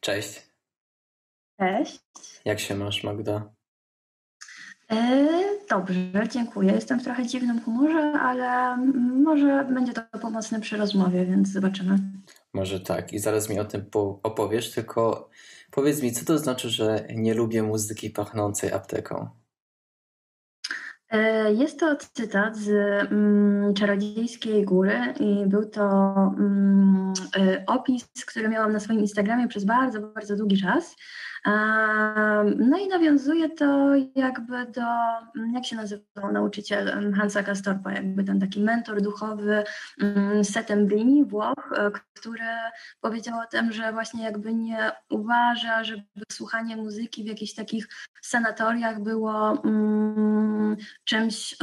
Cześć. Cześć. Jak się masz, Magda? E, dobrze, dziękuję. Jestem w trochę dziwnym humorze, ale może będzie to pomocne przy rozmowie, więc zobaczymy. Może tak. I zaraz mi o tym opowiesz, tylko powiedz mi, co to znaczy, że nie lubię muzyki pachnącej apteką? E, jest to cytat z mm, Czarodziejskiej Góry i był to mm, e, opis, który miałam na swoim Instagramie przez bardzo, bardzo długi czas. No i nawiązuje to jakby do, jak się nazywał nauczyciel Hansa Kastorpa, jakby ten taki mentor duchowy mm, Setembrini, Włoch, e, który powiedział o tym, że właśnie jakby nie uważa, żeby słuchanie muzyki w jakichś takich sanatoriach było um, czymś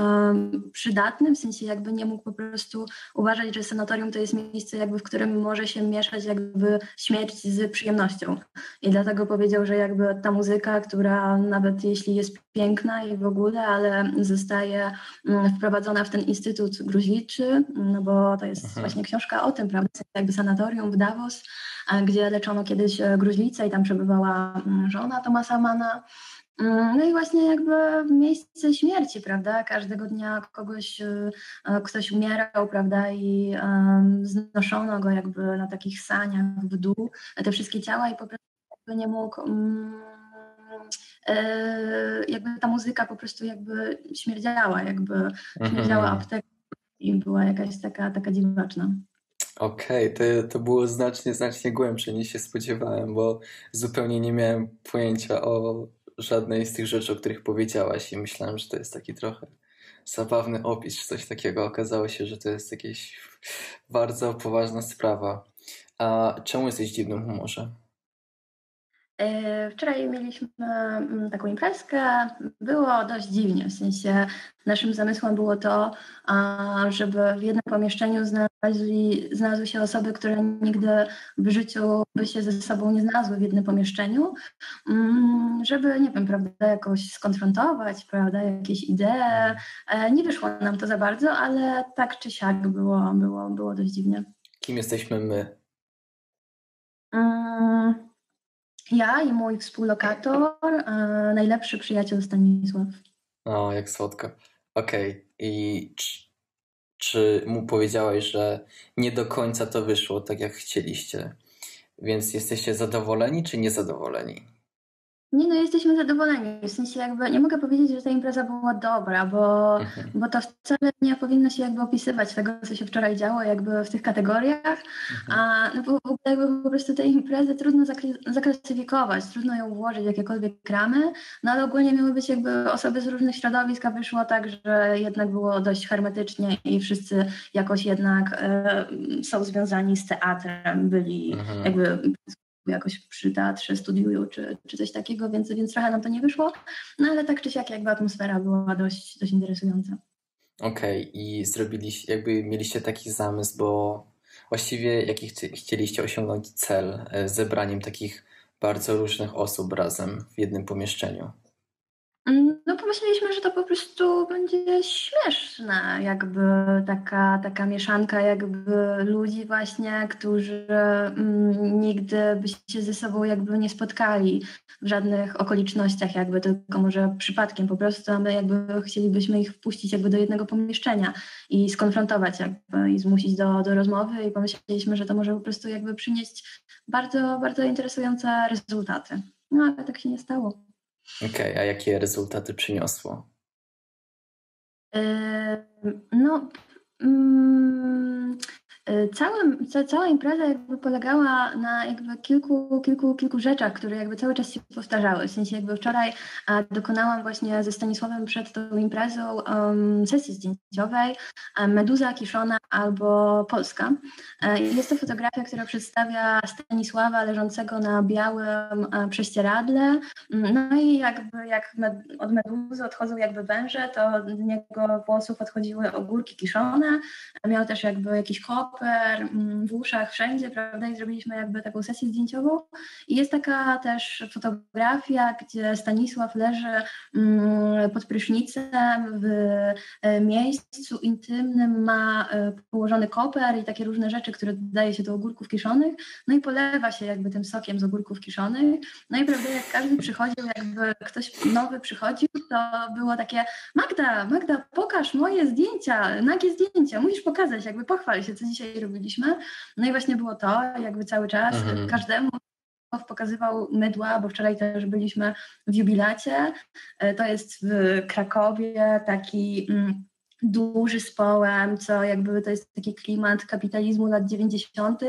przydatnym, w sensie jakby nie mógł po prostu uważać, że sanatorium to jest miejsce jakby, w którym może się mieszać jakby śmierć z przyjemnością. I dlatego powiedział, że jakby ta muzyka, która nawet jeśli jest piękna i w ogóle, ale zostaje mm, wprowadzona w ten instytut gruźliczy, no bo to jest Aha. Mhm. właśnie książka o tym, prawda, jakby sanatorium w Davos, gdzie leczono kiedyś e, gruźlicę i tam przebywała mm, żona Tomasa Mana. Mm, no i właśnie jakby miejsce śmierci, prawda? Każdego dnia kogoś, e, e, ktoś umierał, prawda? I um, znoszono go jakby na takich saniach w dół, te wszystkie ciała i po prostu nie mógł, um, e, jakby ta muzyka po prostu jakby śmierdziała, jakby mhm. śmierdziała apteka i była jakaś taka, taka dziwaczna. Okej, okay, to, to było znacznie, znacznie głębsze niż się spodziewałem, bo zupełnie nie miałem pojęcia o żadnej z tych rzeczy, o których powiedziałaś i myślałem, że to jest taki trochę zabawny opis, czy coś takiego. Okazało się, że to jest jakaś bardzo poważna sprawa. A czemu jesteś dziwnym humorze? E, wczoraj mieliśmy mm, taką imprezkę. Było dość dziwnie, w sensie naszym zamysłem było to, żeby w jednym pomieszczeniu znaleźli, znalazły się osoby, które nigdy w życiu by się ze sobą nie znalazły w jednym pomieszczeniu, mm, żeby, nie wiem, prawda, jakoś skonfrontować, prawda, jakieś idee. E, nie wyszło nam to za bardzo, ale tak czy siak było, było, było dość dziwnie. Kim jesteśmy my? Mm, ja i mój współlokator, najlepszy przyjaciel Stanisław. O, jak słodko. Okej. Okay. I czy, czy mu powiedziałeś, że nie do końca to wyszło tak, jak chcieliście? Więc jesteście zadowoleni czy niezadowoleni? Nie no, jesteśmy zadowoleni. W sensie jakby nie mogę powiedzieć, że ta impreza była dobra, bo, mhm. bo to wcale nie powinno się jakby opisywać tego, co się wczoraj działo jakby w tych kategoriach, mhm. a no bo jakby po prostu tej imprezy trudno zaklasyfikować, trudno ją włożyć w jakiekolwiek ramy, no ale ogólnie miały być jakby osoby z różnych środowisk, a wyszło tak, że jednak było dość hermetycznie i wszyscy jakoś jednak e, są związani z teatrem, byli mhm. jakby jakoś przy teatrze studiują czy, czy coś takiego, więc, więc trochę nam to nie wyszło, no ale tak czy siak jakby atmosfera była dość, dość interesująca. Okej, okay. i zrobiliście, jakby mieliście taki zamysł, bo właściwie jaki chcieliście osiągnąć cel e, zebraniem takich bardzo różnych osób razem w jednym pomieszczeniu? No pomyśleliśmy, że to po prostu będzie śmieszne, jakby taka, taka mieszanka jakby ludzi właśnie, którzy mm, nigdy by się ze sobą jakby nie spotkali w żadnych okolicznościach jakby, tylko może przypadkiem po prostu, a my jakby chcielibyśmy ich wpuścić jakby do jednego pomieszczenia i skonfrontować jakby i zmusić do, do rozmowy i pomyśleliśmy, że to może po prostu jakby przynieść bardzo, bardzo interesujące rezultaty. No ale tak się nie stało. Okej, okay, a jakie rezultaty przyniosło? No, mm, Y, całym, ca, cała impreza jakby polegała na jakby kilku, kilku, kilku rzeczach, które jakby cały czas się powtarzały. W sensie jakby wczoraj a, dokonałam właśnie ze Stanisławem przed tą imprezą um, sesji zdjęciowej Meduza, Kiszona albo Polska. E, jest to fotografia, która przedstawia Stanisława leżącego na białym e, prześcieradle. Mm, no i jakby jak med, od Meduzy odchodzą jakby węże, to od niego włosów odchodziły ogórki kiszone. Miał też jakby jakiś hop koper mm, w uszach, wszędzie, prawda, i zrobiliśmy jakby taką sesję zdjęciową. I jest taka też fotografia, gdzie Stanisław leży mm, pod prysznicem w e, miejscu intymnym, ma e, położony koper i takie różne rzeczy, które dodaje się do ogórków kiszonych, no i polewa się jakby tym sokiem z ogórków kiszonych. No i prawda, jak każdy przychodził, jakby ktoś nowy przychodził, to było takie Magda, Magda, pokaż moje zdjęcia, nagie zdjęcia, musisz pokazać, jakby pochwal się, co dzisiaj robiliśmy. No i właśnie było to, jakby cały czas mhm. każdemu pokazywał mydła, bo wczoraj też byliśmy w jubilacie. E, to jest w Krakowie taki mm, duży z połem, co jakby to jest taki klimat kapitalizmu lat 90.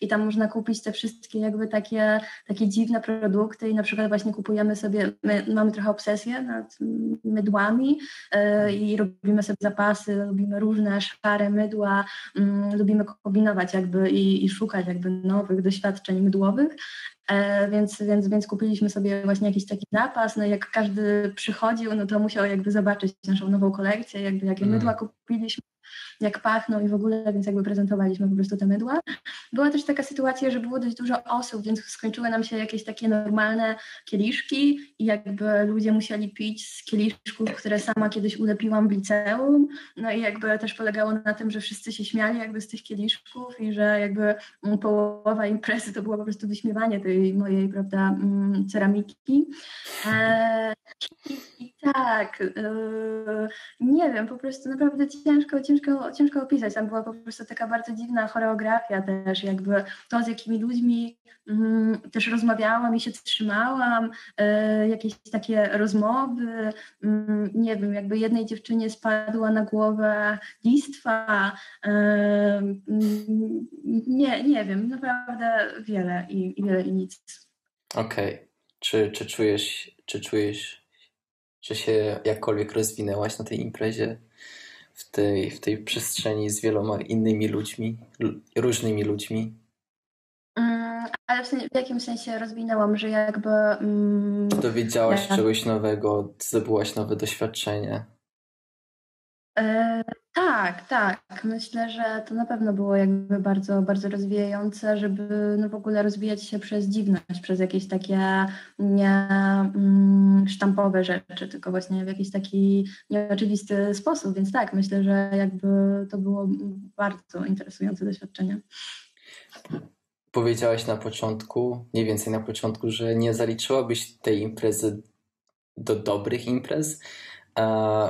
i tam można kupić te wszystkie jakby takie, takie dziwne produkty i na przykład właśnie kupujemy sobie, my mamy trochę obsesję nad mydłami yy, i robimy sobie zapasy, lubimy różne szare mydła, yy, lubimy kombinować jakby i, i szukać jakby nowych doświadczeń mydłowych, więc, więc, więc kupiliśmy sobie właśnie jakiś taki zapas, no jak każdy przychodził, no to musiał jakby zobaczyć naszą nową kolekcję, jakby jakie mydła mm. kupiliśmy, jak pachną i w ogóle, więc jakby prezentowaliśmy po prostu te mydła. Była też taka sytuacja, że było dość dużo osób, więc skończyły nam się jakieś takie normalne kieliszki i jakby ludzie musieli pić z kieliszków, które sama kiedyś ulepiłam w liceum. No i jakby też polegało na tym, że wszyscy się śmiali jakby z tych kieliszków i że jakby połowa imprezy to było po prostu wyśmiewanie tej mojej, prawda, mm, ceramiki. E, i, tak, e, nie wiem, po prostu naprawdę ciężko, ciężko, ciężko opisać. Tam była po prostu taka bardzo dziwna choreografia też, jakby to, z jakimi ludźmi mm, też rozmawiałam i się trzymałam, e, jakieś takie rozmowy, mm, nie wiem, jakby jednej dziewczynie spadła na głowę listwa, e, mm, nie, nie wiem, naprawdę wiele i, i wiele i nic. Okej. Okay. Czy, czy czujesz, czy czujesz, że się jakkolwiek rozwinęłaś na tej imprezie? W tej, w tej przestrzeni z wieloma innymi ludźmi, różnymi ludźmi. Mm, ale w, w, jakim sensie rozwinęłam, że jakby. Mm, Dowiedziałaś ja... czegoś nowego, zdobyłaś nowe doświadczenie. E, tak, tak. Myślę, że to na pewno było jakby bardzo, bardzo rozwijające, żeby no w ogóle rozwijać się przez dziwność, przez jakieś takie nie mm, sztampowe rzeczy, tylko właśnie w jakiś taki nieoczywisty sposób. Więc tak, myślę, że jakby to było bardzo interesujące doświadczenie. Powiedziałaś na początku, mniej więcej na początku, że nie zaliczyłabyś tej imprezy do dobrych imprez,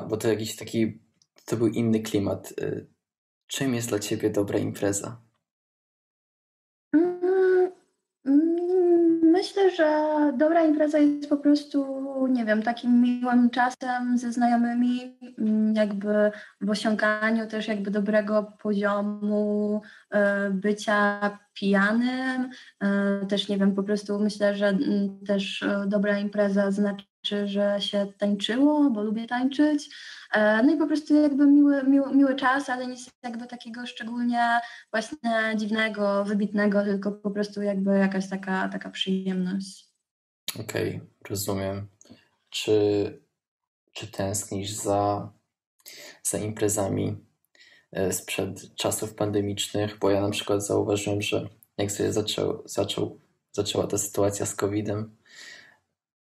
bo to jakiś taki to był inny klimat. Y, czym jest dla ciebie dobra impreza? Mm, mm, myślę, że dobra impreza jest po prostu, nie wiem, takim miłym czasem ze znajomymi, mm, jakby w osiąganiu też jakby dobrego poziomu y, bycia pijanym. Y, też nie wiem, po prostu myślę, że też dobra impreza znaczy, że się tańczyło, bo lubię tańczyć. E, no i po prostu jakby miły, miły, miły czas, ale nic jakby takiego szczególnie właśnie dziwnego, wybitnego, tylko po prostu jakby jakaś taka, taka przyjemność. Okej, okay, rozumiem. Czy, czy tęsknisz za, za imprezami e, sprzed czasów pandemicznych? Bo ja na przykład zauważyłem, że jak sobie zaczął, zaczął, zaczęła ta sytuacja z COVID-em,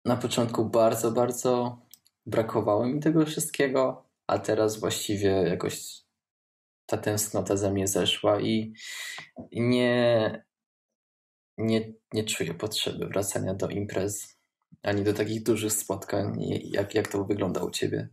na początku bardzo, bardzo brakowało mi tego wszystkiego, a teraz właściwie jakoś ta tęsknota ze mnie zeszła i nie, nie, nie czuję potrzeby wracania do imprez ani do takich dużych spotkań. Jak, jak to wygląda u ciebie?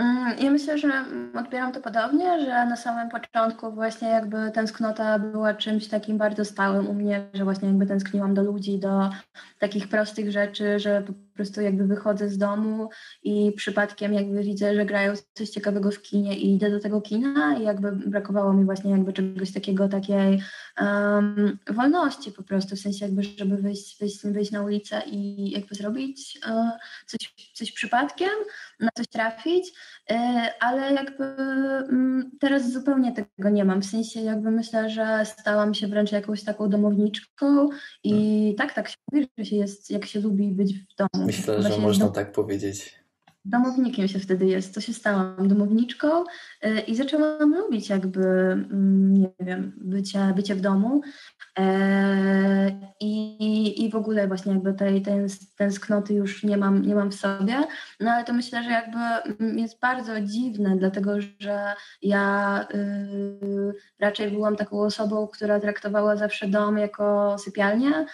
Mm, ja myślę, że odbieram to podobnie, że na samym początku właśnie jakby tęsknota była czymś takim bardzo stałym u mnie, że właśnie jakby tęskniłam do ludzi, do takich prostych rzeczy, że po prostu jakby wychodzę z domu i przypadkiem jakby widzę, że grają coś ciekawego w kinie i idę do tego kina i jakby brakowało mi właśnie jakby czegoś takiego, takiej um, wolności po prostu, w sensie jakby, żeby wyjść, wyjść, wyjść na ulicę i jakby zrobić uh, coś, coś przypadkiem, na coś trafić, uh, ale jakby um, teraz zupełnie tego nie mam, w sensie jakby myślę, że stałam się wręcz jakąś taką domowniczką i tak, tak, tak się mówi, że się jest, jak się lubi być w domu. Myślę, że można tak powiedzieć. domownikiem się wtedy jest. To się stałam domowniczką y, i zaczęłam lubić jakby, mm, nie wiem, bycie, bycie w domu. E, I, I w ogóle właśnie jakby tej tęsknoty już nie mam, nie mam w sobie, no ale to myślę, że jakby jest bardzo dziwne, dlatego że ja y, raczej byłam taką osobą, która traktowała zawsze dom jako sypialnię, Mm,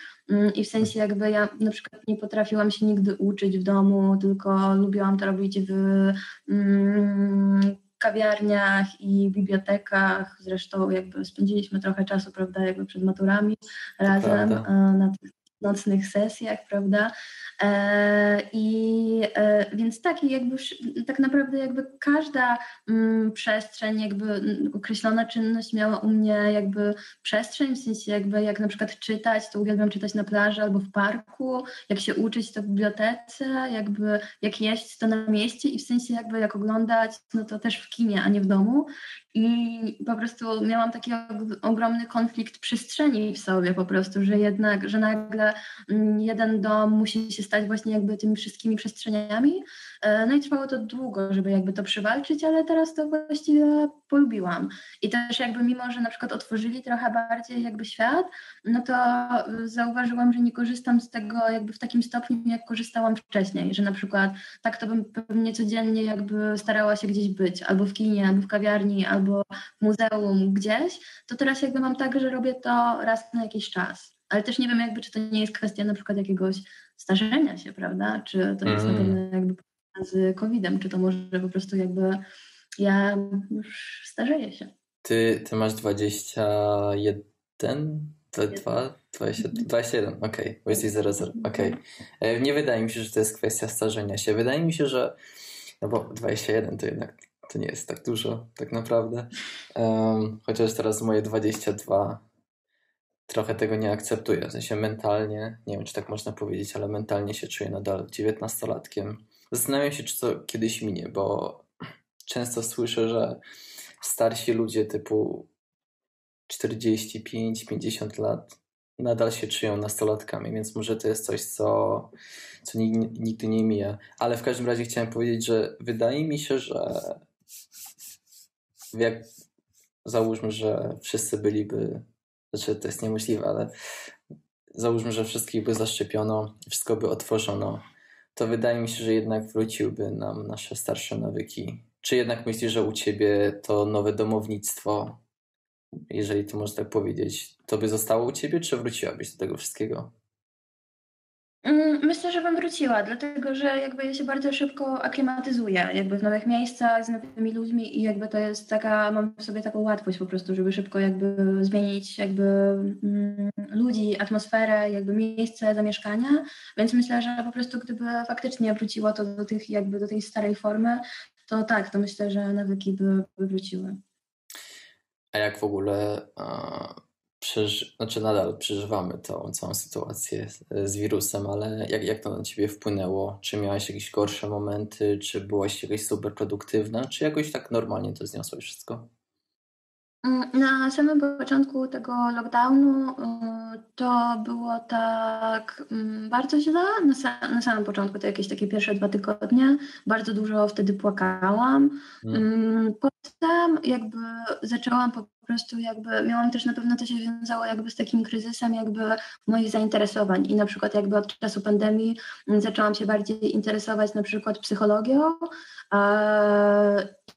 I w sensie jakby ja na przykład nie potrafiłam się nigdy uczyć w domu, tylko lubiłam to robić w mm, kawiarniach i bibliotekach. Zresztą jakby spędziliśmy trochę czasu, prawda, jakby przed maturami razem na tych nocnych sesjach, prawda? E, I e, więc tak, jakby tak naprawdę jakby każda mm, przestrzeń, jakby mm, określona czynność miała u mnie jakby przestrzeń, w sensie jakby jak na przykład czytać, to uwielbiam czytać na plaży albo w parku, jak się uczyć, to w bibliotece, jakby jak jeść, to na mieście i w sensie jakby jak oglądać, no to też w kinie, a nie w domu. I po prostu miałam taki ogromny konflikt przestrzeni w sobie po prostu, że jednak, że nagle mm, jeden dom musi się stać właśnie jakby tymi wszystkimi przestrzeniami. E, no i trwało to długo, żeby jakby to przywalczyć, ale teraz to właściwie polubiłam. I też jakby mimo, że na przykład otworzyli trochę bardziej jakby świat, no to zauważyłam, że nie korzystam z tego jakby w takim stopniu, jak korzystałam wcześniej, że na przykład tak to bym pewnie codziennie jakby starała się gdzieś być, albo w kinie, albo w kawiarni, albo w muzeum gdzieś, to teraz jakby mam tak, że robię to raz na jakiś czas. Ale też nie wiem jakby, czy to nie jest kwestia na przykład jakiegoś starzenia się, prawda? Czy to jest mm. na pewno jakby z COVID-em, czy to może po prostu jakby ja już starzeję się. Ty, ty masz 21? 22? 20, 21, okej, okay. bo jesteś 00, okej. Okay. E, nie wydaje mi się, że to jest kwestia starzenia się. Wydaje mi się, że no bo 21 to jednak to nie jest tak dużo, tak naprawdę. Um, chociaż teraz moje 22 trochę tego nie akceptuję. W sensie mentalnie, nie wiem czy tak można powiedzieć, ale mentalnie się czuję nadal 19-latkiem. Zastanawiam się, czy to kiedyś minie, bo często słyszę, że starsi ludzie typu 45-50 lat nadal się czują nastolatkami, więc może to jest coś, co, co nigdy nie mija. Ale w każdym razie chciałem powiedzieć, że wydaje mi się, że jak załóżmy, że wszyscy byliby, znaczy to jest niemożliwe, ale załóżmy, że wszystkich by zaszczepiono, wszystko by otworzono, to wydaje mi się, że jednak wróciłby nam nasze starsze nawyki. Czy jednak myślisz, że u ciebie to nowe domownictwo, jeżeli to można tak powiedzieć, to by zostało u ciebie, czy wróciłabyś do tego wszystkiego? Mm, myślę, że bym wróciła, dlatego że jakby ja się bardzo szybko aklimatyzuję, jakby w nowych miejscach, z nowymi ludźmi i jakby to jest taka, mam w sobie taką łatwość po prostu, żeby szybko jakby zmienić jakby mm, ludzi, atmosferę, jakby miejsce zamieszkania, więc myślę, że po prostu gdyby faktycznie wróciło to do tych jakby do tej starej formy, to tak, to myślę, że nawyki by, by wróciły. A jak w ogóle przeży... znaczy nadal przeżywamy tą całą sytuację z wirusem, ale jak, jak to na ciebie wpłynęło? Czy miałaś jakieś gorsze momenty, czy byłaś jakaś super produktywna, czy jakoś tak normalnie to zniosłaś wszystko? Mm, na samym początku tego lockdownu y, to było tak mm, bardzo źle. Na, na samym początku, to jakieś takie pierwsze dwa tygodnie, bardzo dużo wtedy płakałam. Hmm. Potem jakby zaczęłam po prostu jakby, miałam też na pewno to się wiązało jakby z takim kryzysem jakby moich zainteresowań i na przykład jakby od czasu pandemii mm, zaczęłam się bardziej interesować na przykład psychologią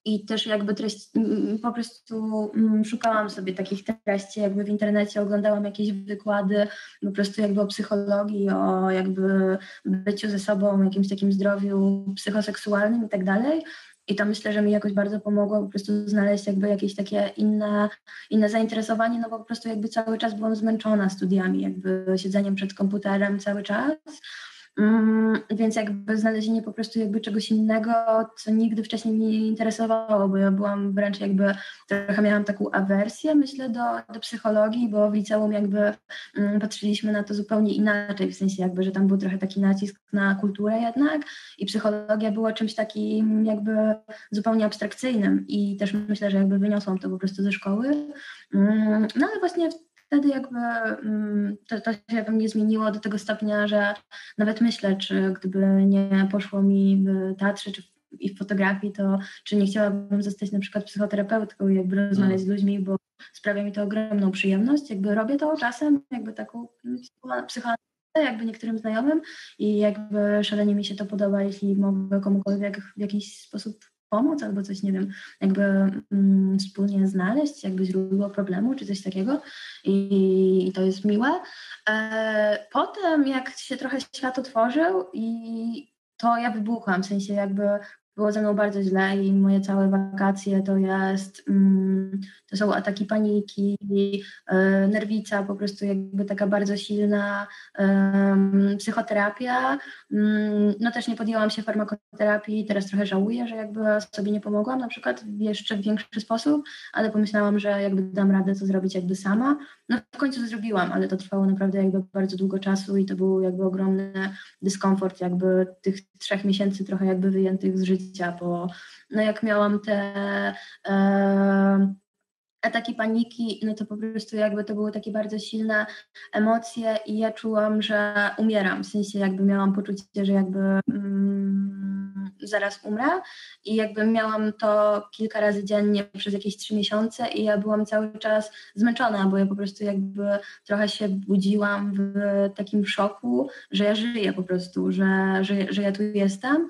i też jakby treść, po prostu szukałam sobie takich treści jakby w internecie, oglądałam jakieś wykłady po prostu jakby o psychologii, o jakby byciu ze sobą, jakimś takim zdrowiu psychoseksualnym i tak dalej. I to myślę, że mi jakoś bardzo pomogło po prostu znaleźć jakby jakieś takie inne, inne zainteresowanie, no bo po prostu jakby cały czas byłam zmęczona studiami, jakby siedzeniem przed komputerem cały czas. Mm, więc jakby znalezienie po prostu jakby czegoś innego, co nigdy wcześniej mnie nie interesowało, bo ja byłam wręcz jakby, trochę miałam taką awersję, myślę, do, do psychologii, bo w liceum jakby mm, patrzyliśmy na to zupełnie inaczej, w sensie jakby, że tam był trochę taki nacisk na kulturę jednak i psychologia była czymś takim jakby zupełnie abstrakcyjnym i też myślę, że jakby wyniosłam to po prostu ze szkoły. Mm, no ale właśnie wtedy jakby mm, to, to się we mnie zmieniło do tego stopnia, że nawet myślę, czy gdyby nie poszło mi w teatrze czy i w fotografii, to czy nie chciałabym zostać na przykład psychoterapeutką i jakby rozmawiać z mm. ludźmi, bo sprawia mi to ogromną przyjemność. Jakby robię to czasem, jakby taką psychoanalizę jakby niektórym znajomym i jakby szalenie mi się to podoba, jeśli mogę komukolwiek w jakiś sposób pomóc albo coś, nie wiem, jakby mm, wspólnie znaleźć jakby źródło problemu czy coś takiego i, i to jest miłe. E, potem jak się trochę świat otworzył i to ja wybuchłam, w sensie jakby było ze mną bardzo źle i moje całe wakacje to jest, mm, to są ataki paniki, e, nerwica, po prostu jakby taka bardzo silna psychoterapia. Mm, no też nie podjęłam się farmakoterapii, teraz trochę żałuję, że jakby sobie nie pomogłam na przykład jeszcze w większy sposób, ale pomyślałam, że jakby dam radę to zrobić jakby sama. No w końcu to zrobiłam, ale to trwało naprawdę jakby bardzo długo czasu i to był jakby ogromny dyskomfort jakby tych trzech miesięcy trochę jakby wyjętych z życia, bo no jak miałam te e, ataki paniki, no to po prostu jakby to były takie bardzo silne emocje i ja czułam, że umieram, w sensie jakby miałam poczucie, że jakby mm, zaraz umrę i jakby miałam to kilka razy dziennie przez jakieś trzy miesiące i ja byłam cały czas zmęczona, bo ja po prostu jakby trochę się budziłam w takim szoku, że ja żyję po prostu, że, że, że ja tu jestem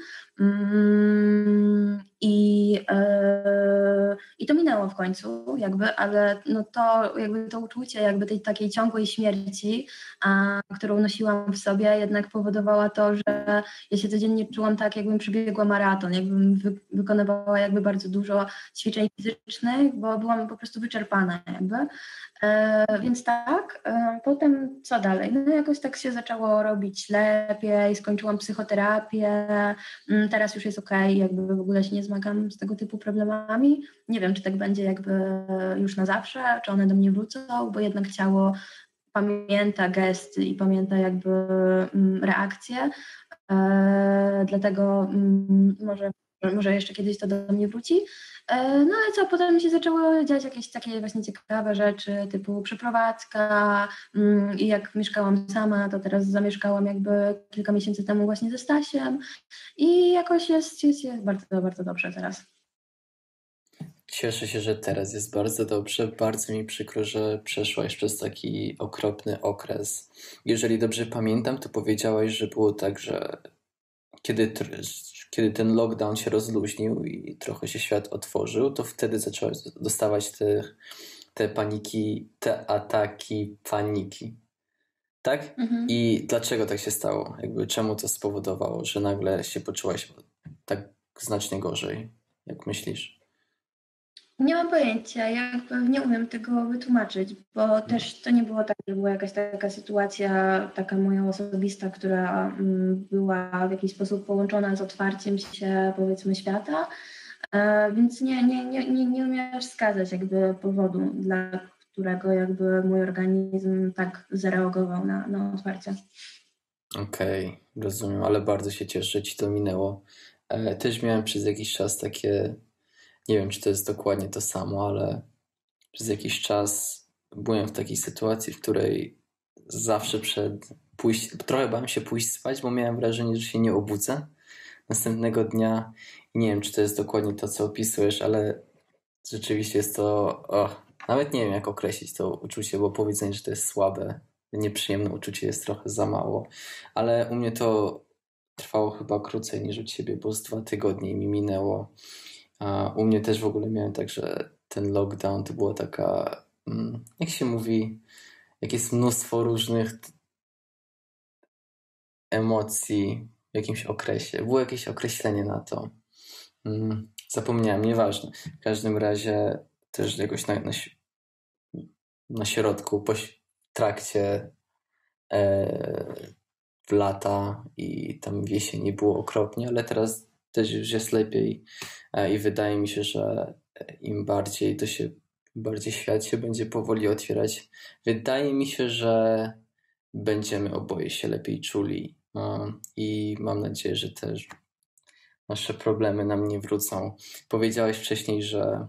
I, yy, I to minęło w końcu, jakby, ale no to, jakby to uczucie jakby tej takiej ciągłej śmierci, a, którą nosiłam w sobie, jednak powodowała to, że ja się codziennie czułam tak, jakbym przebiegła maraton, jakbym wy, wykonywała jakby bardzo dużo ćwiczeń fizycznych, bo byłam po prostu wyczerpana jakby. E, więc tak, e, potem co dalej? No jakoś tak się zaczęło robić lepiej, skończyłam psychoterapię, mm, teraz już jest ok, jakby w ogóle się nie zmagam z tego typu problemami. Nie wiem, czy tak będzie jakby już na zawsze, czy one do mnie wrócą, bo jednak ciało pamięta gesty i pamięta jakby mm, reakcje, e, dlatego mm, może, może jeszcze kiedyś to do mnie wróci. E, no ale co, potem się zaczęło dziać jakieś takie właśnie ciekawe rzeczy, typu przeprowadzka mm, i jak mieszkałam sama, to teraz zamieszkałam jakby kilka miesięcy temu właśnie ze Stasiem i jakoś jest, jest, jest bardzo, bardzo dobrze teraz. Cieszę się, że teraz jest bardzo dobrze. Bardzo mi przykro, że przeszłaś przez taki okropny okres. Jeżeli dobrze pamiętam, to powiedziałaś, że było tak, że kiedy kiedy ten lockdown się rozluźnił i trochę się świat otworzył, to wtedy zaczęłaś dostawać te, te paniki, te ataki paniki. Tak? Mhm. I dlaczego tak się stało? Jakby czemu to spowodowało, że nagle się poczułaś tak znacznie gorzej? Jak myślisz? Nie mam pojęcia, jakby nie umiem tego wytłumaczyć, bo też to nie było tak, że była jakaś taka sytuacja, taka moja osobista, która mm, była w jakiś sposób połączona z otwarciem się, powiedzmy, świata, e, więc nie, nie, nie, nie, nie umiem wskazać jakby powodu, dla którego jakby mój organizm tak zareagował na, na otwarcie. Okej, okay, rozumiem, ale bardzo się cieszę, ci to minęło. E, też miałem przez jakiś czas takie nie wiem, czy to jest dokładnie to samo, ale przez jakiś czas byłem w takiej sytuacji, w której zawsze przed pójść, trochę bałem się pójść spać, bo miałem wrażenie, że się nie obudzę następnego dnia. Nie wiem, czy to jest dokładnie to, co opisujesz, ale rzeczywiście jest to. Oh, nawet nie wiem, jak określić to uczucie, bo powiedzenie, że to jest słabe, nieprzyjemne uczucie jest trochę za mało. Ale u mnie to trwało chyba krócej niż u ciebie, bo z dwa tygodnie mi minęło. U mnie też w ogóle miałem tak, że ten lockdown to była taka, mm, jak się mówi, jak jest mnóstwo różnych emocji w jakimś okresie. Było jakieś określenie na to. Mm, zapomniałem, nieważne. W każdym razie też jakoś na, na, na środku, po trakcie e, lata i tam jesieni było okropnie, ale teraz też już jest lepiej e, i wydaje mi się, że im bardziej to się, bardziej świat się będzie powoli otwierać, wydaje mi się, że będziemy oboje się lepiej czuli no, i mam nadzieję, że też nasze problemy nam nie wrócą. Powiedziałeś wcześniej, że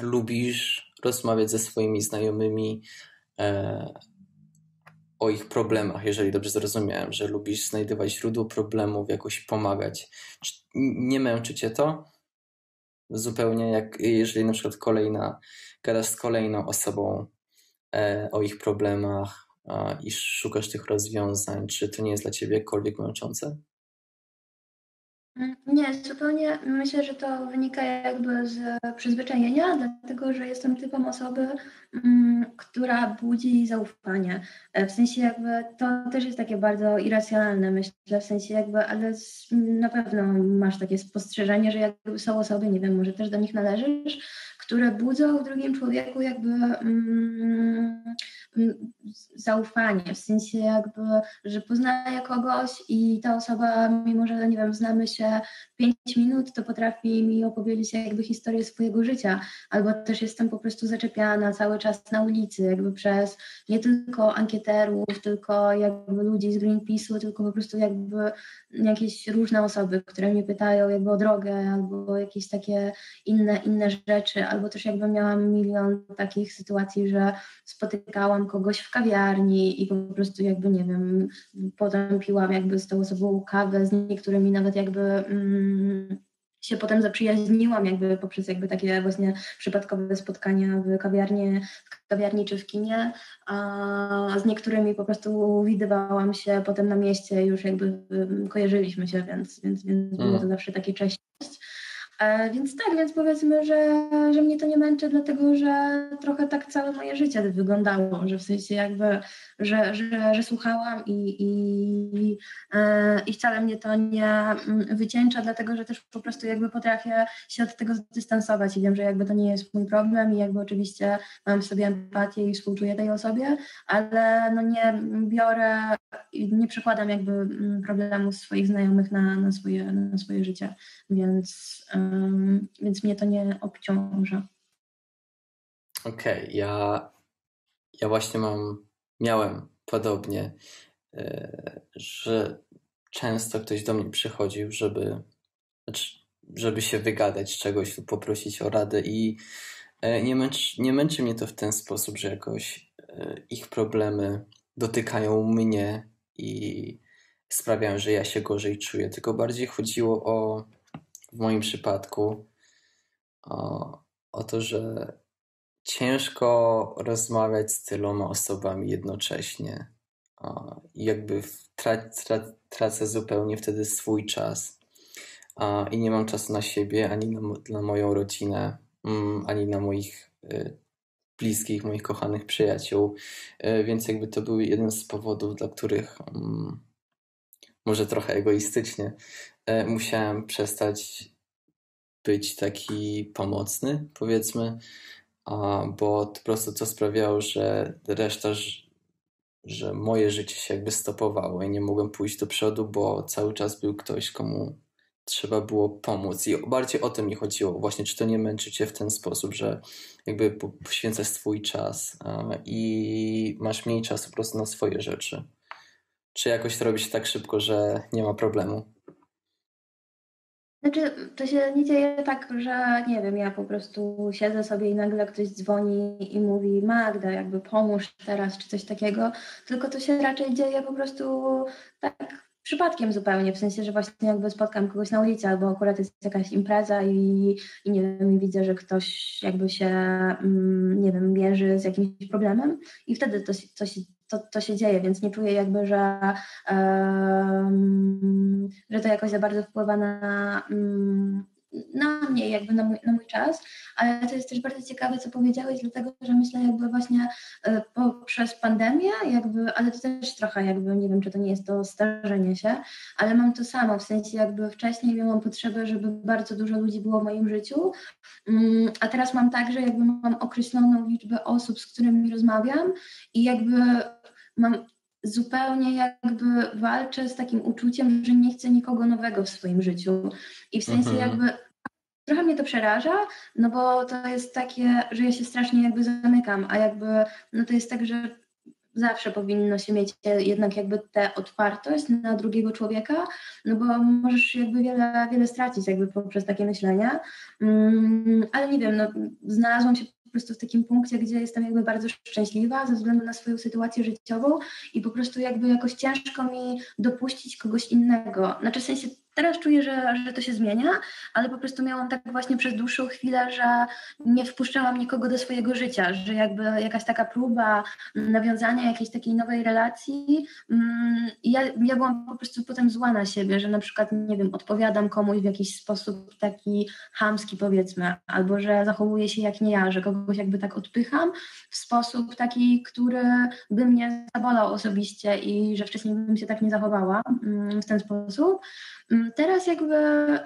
lubisz rozmawiać ze swoimi znajomymi e, o ich problemach, jeżeli dobrze zrozumiałem, że lubisz znajdować źródło problemów, jakoś pomagać. Nie męczy cię to? Zupełnie jak jeżeli na przykład kolejna, gadasz z kolejną osobą e, o ich problemach i szukasz tych rozwiązań, czy to nie jest dla ciebie jakkolwiek męczące? Mm, nie, zupełnie myślę, że to wynika jakby z przyzwyczajenia, dlatego że jestem typem osoby, mm, która budzi zaufanie. E, w sensie jakby to też jest takie bardzo irracjonalne, myślę, w sensie jakby, ale na pewno masz takie spostrzeżenie, że jakby są osoby, nie wiem, może też do nich należysz, które budzą w drugim człowieku jakby mm, zaufanie, w sensie jakby, że poznaję kogoś i ta osoba, mimo że nie wiem, znamy się 5 minut, to potrafi mi opowiedzieć jakby historię swojego życia, albo też jestem po prostu zaczepiana cały czas na ulicy, jakby przez nie tylko ankieterów, tylko jakby ludzi z Greenpeace'u, tylko po prostu jakby jakieś różne osoby, które mnie pytają jakby o drogę, albo jakieś takie inne, inne rzeczy, albo też jakby miałam milion takich sytuacji, że spotykałam kogoś w kawiarni i po prostu jakby, nie wiem, potem piłam jakby z tą osobą kawę, z niektórymi nawet jakby mm, się potem zaprzyjaźniłam jakby poprzez jakby takie właśnie przypadkowe spotkania w kawiarni, w kawiarni czy w kinie, a z niektórymi po prostu widywałam się potem na mieście już jakby mm, kojarzyliśmy się, więc, więc, więc było to mhm. zawsze takie cześć. E, więc tak, więc powiedzmy, że, że mnie to nie męczy, dlatego że trochę tak całe moje życie wyglądało, że w sensie jakby, że, że, że słuchałam i, i, e, i wcale mnie to nie mm, wycieńcza, dlatego że też po prostu jakby potrafię się od tego dystansować i wiem, że jakby to nie jest mój problem i jakby oczywiście mam w sobie empatię i współczuję tej osobie, ale no nie biorę, nie przekładam jakby mm, problemu swoich znajomych na, na, swoje, na swoje życie, więc więc mnie to nie obciąża. Okej, okay, ja, ja właśnie mam, miałem podobnie, e, że często ktoś do mnie przychodził, żeby, znaczy, żeby się wygadać czegoś lub poprosić o radę i e, nie męczy, nie męczy mnie to w ten sposób, że jakoś e, ich problemy dotykają mnie i sprawiają, że ja się gorzej czuję, tylko bardziej chodziło o w moim przypadku o, o to, że ciężko rozmawiać z tyloma osobami jednocześnie. I jakby trac, trac, tracę zupełnie wtedy swój czas. I nie mam czasu na siebie, ani na, na moją rodzinę, mm, ani na moich y, bliskich, moich kochanych przyjaciół. Y, więc jakby to był jeden z powodów, dla których mm, może trochę egoistycznie E, musiałem przestać być taki pomocny, powiedzmy, bo po prostu to sprawiało, że reszta, że moje życie się jakby stopowało i nie mogłem pójść do przodu, bo cały czas był ktoś, komu trzeba było pomóc. I bardziej o tym mi chodziło. Właśnie, czy to nie męczy cię w ten sposób, że jakby poświęcasz swój czas i masz mniej czasu po prostu na swoje rzeczy. Czy jakoś to robi się tak szybko, że nie ma problemu? Znaczy, to się nie dzieje tak, że nie wiem, ja po prostu siedzę sobie i nagle ktoś dzwoni i mówi Magda, jakby pomóż teraz, czy coś takiego, tylko to się raczej dzieje po prostu tak przypadkiem zupełnie, w sensie, że właśnie jakby spotkam kogoś na ulicy, albo akurat jest jakaś impreza i, i nie wiem, i widzę, że ktoś jakby się, mm, nie wiem, mierzy z jakimś problemem i wtedy to, to, się, to, to się dzieje, więc nie czuję jakby, że, um, że to jakoś za bardzo wpływa na, um, na mnie, jakby na mój, na mój czas, ale to jest też bardzo ciekawe, co powiedziałeś, dlatego, że myślę jakby właśnie e, poprzez pandemię, jakby, ale to też trochę jakby, nie wiem, czy to nie jest to starzenie się, ale mam to samo, w sensie jakby wcześniej miałam potrzebę, żeby bardzo dużo ludzi było w moim życiu, mm, a teraz mam tak, że jakby mam określoną liczbę osób, z którymi rozmawiam i jakby mam zupełnie jakby walczę z takim uczuciem, że nie chcę nikogo nowego w swoim życiu. I w sensie mhm. jakby trochę mnie to przeraża, no bo to jest takie, że ja się strasznie jakby zamykam, a jakby no to jest tak, że zawsze powinno się mieć jednak jakby tę otwartość na drugiego człowieka, no bo możesz jakby wiele, wiele stracić jakby poprzez takie myślenia, mm, ale nie wiem, no znalazłam się prostu w takim punkcie, gdzie jestem jakby bardzo szczęśliwa ze względu na swoją sytuację życiową i po prostu jakby jakoś ciężko mi dopuścić kogoś innego. Znaczy w sensie Teraz czuję, że, że to się zmienia, ale po prostu miałam tak właśnie przez dłuższą chwilę, że nie wpuszczałam nikogo do swojego życia, że jakby jakaś taka próba nawiązania jakiejś takiej nowej relacji, mm, ja, ja byłam po prostu potem zła na siebie, że na przykład, nie wiem, odpowiadam komuś w jakiś sposób taki chamski powiedzmy, albo że zachowuję się jak nie ja, że kogoś jakby tak odpycham w sposób taki, który by mnie zabolał osobiście i że wcześniej bym się tak nie zachowała mm, w ten sposób. Mm, teraz jakby e,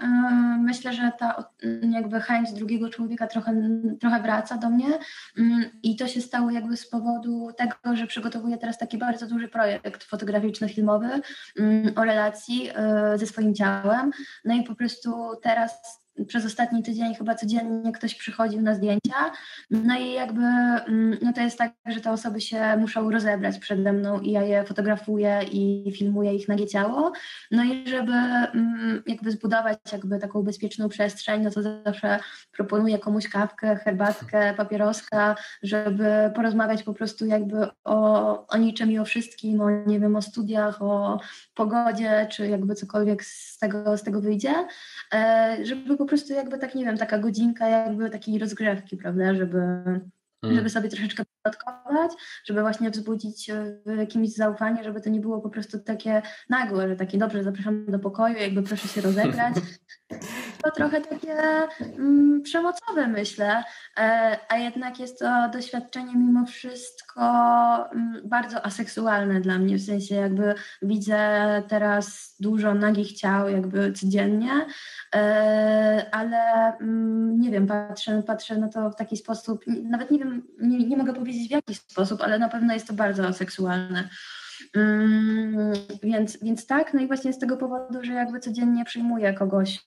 myślę, że ta jakby chęć drugiego człowieka trochę, trochę wraca do mnie mm, i to się stało jakby z powodu tego, że przygotowuję teraz taki bardzo duży projekt fotograficzno-filmowy mm, o relacji e, ze swoim ciałem. No i po prostu teraz przez ostatni tydzień chyba codziennie ktoś przychodził na zdjęcia. No i jakby mm, no to jest tak, że te osoby się muszą rozebrać przede mną i ja je fotografuję i filmuję ich nagie ciało. No i żeby mm, jakby zbudować jakby taką bezpieczną przestrzeń, no to zawsze proponuję komuś kawkę, herbatkę, papieroska, żeby porozmawiać po prostu jakby o, o niczym i o wszystkim, o nie wiem, o studiach, o pogodzie, czy jakby cokolwiek z tego, z tego wyjdzie, e, żeby po prostu jakby tak, nie wiem, taka godzinka jakby takiej rozgrzewki, prawda, żeby, hmm. żeby sobie troszeczkę dodatkować, żeby właśnie wzbudzić w kimś zaufanie, żeby to nie było po prostu takie nagłe, że takie dobrze, zapraszam do pokoju, jakby proszę się rozegrać. Trochę takie mm, przemocowe myślę, e, a jednak jest to doświadczenie mimo wszystko mm, bardzo aseksualne dla mnie, w sensie jakby widzę teraz dużo nagich ciał jakby codziennie, e, ale mm, nie wiem, patrzę, patrzę na to w taki sposób, nawet nie wiem, nie, nie mogę powiedzieć w jaki sposób, ale na pewno jest to bardzo seksualne. Mm, więc, więc tak, no i właśnie z tego powodu, że jakby codziennie przyjmuję kogoś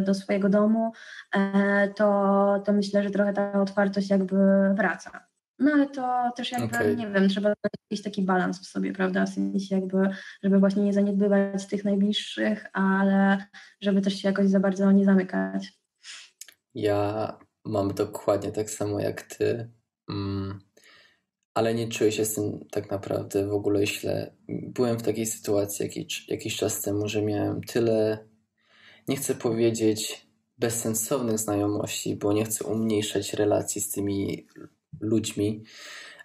do swojego domu, e, to, to myślę, że trochę ta otwartość jakby wraca. No ale to też jakby, okay. nie wiem, trzeba jakiś taki balans w sobie, prawda? W sensie jakby, żeby właśnie nie zaniedbywać tych najbliższych, ale żeby też się jakoś za bardzo nie zamykać. Ja mam dokładnie tak samo jak ty. Mm ale nie czuję się z tym tak naprawdę w ogóle źle. Byłem w takiej sytuacji jakiś, jakiś czas temu, że miałem tyle, nie chcę powiedzieć bezsensownych znajomości, bo nie chcę umniejszać relacji z tymi ludźmi,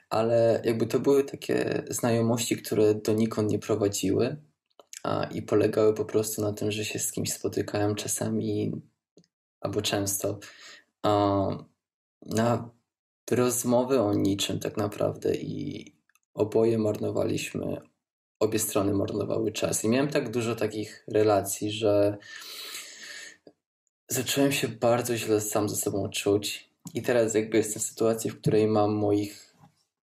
ale jakby to były takie znajomości, które donikąd nie prowadziły a, i polegały po prostu na tym, że się z kimś spotykałem czasami albo często a, na rozmowy o niczym tak naprawdę i oboje marnowaliśmy, obie strony marnowały czas. I miałem tak dużo takich relacji, że zacząłem się bardzo źle sam ze sobą czuć. I teraz jakby jestem w sytuacji, w której mam moich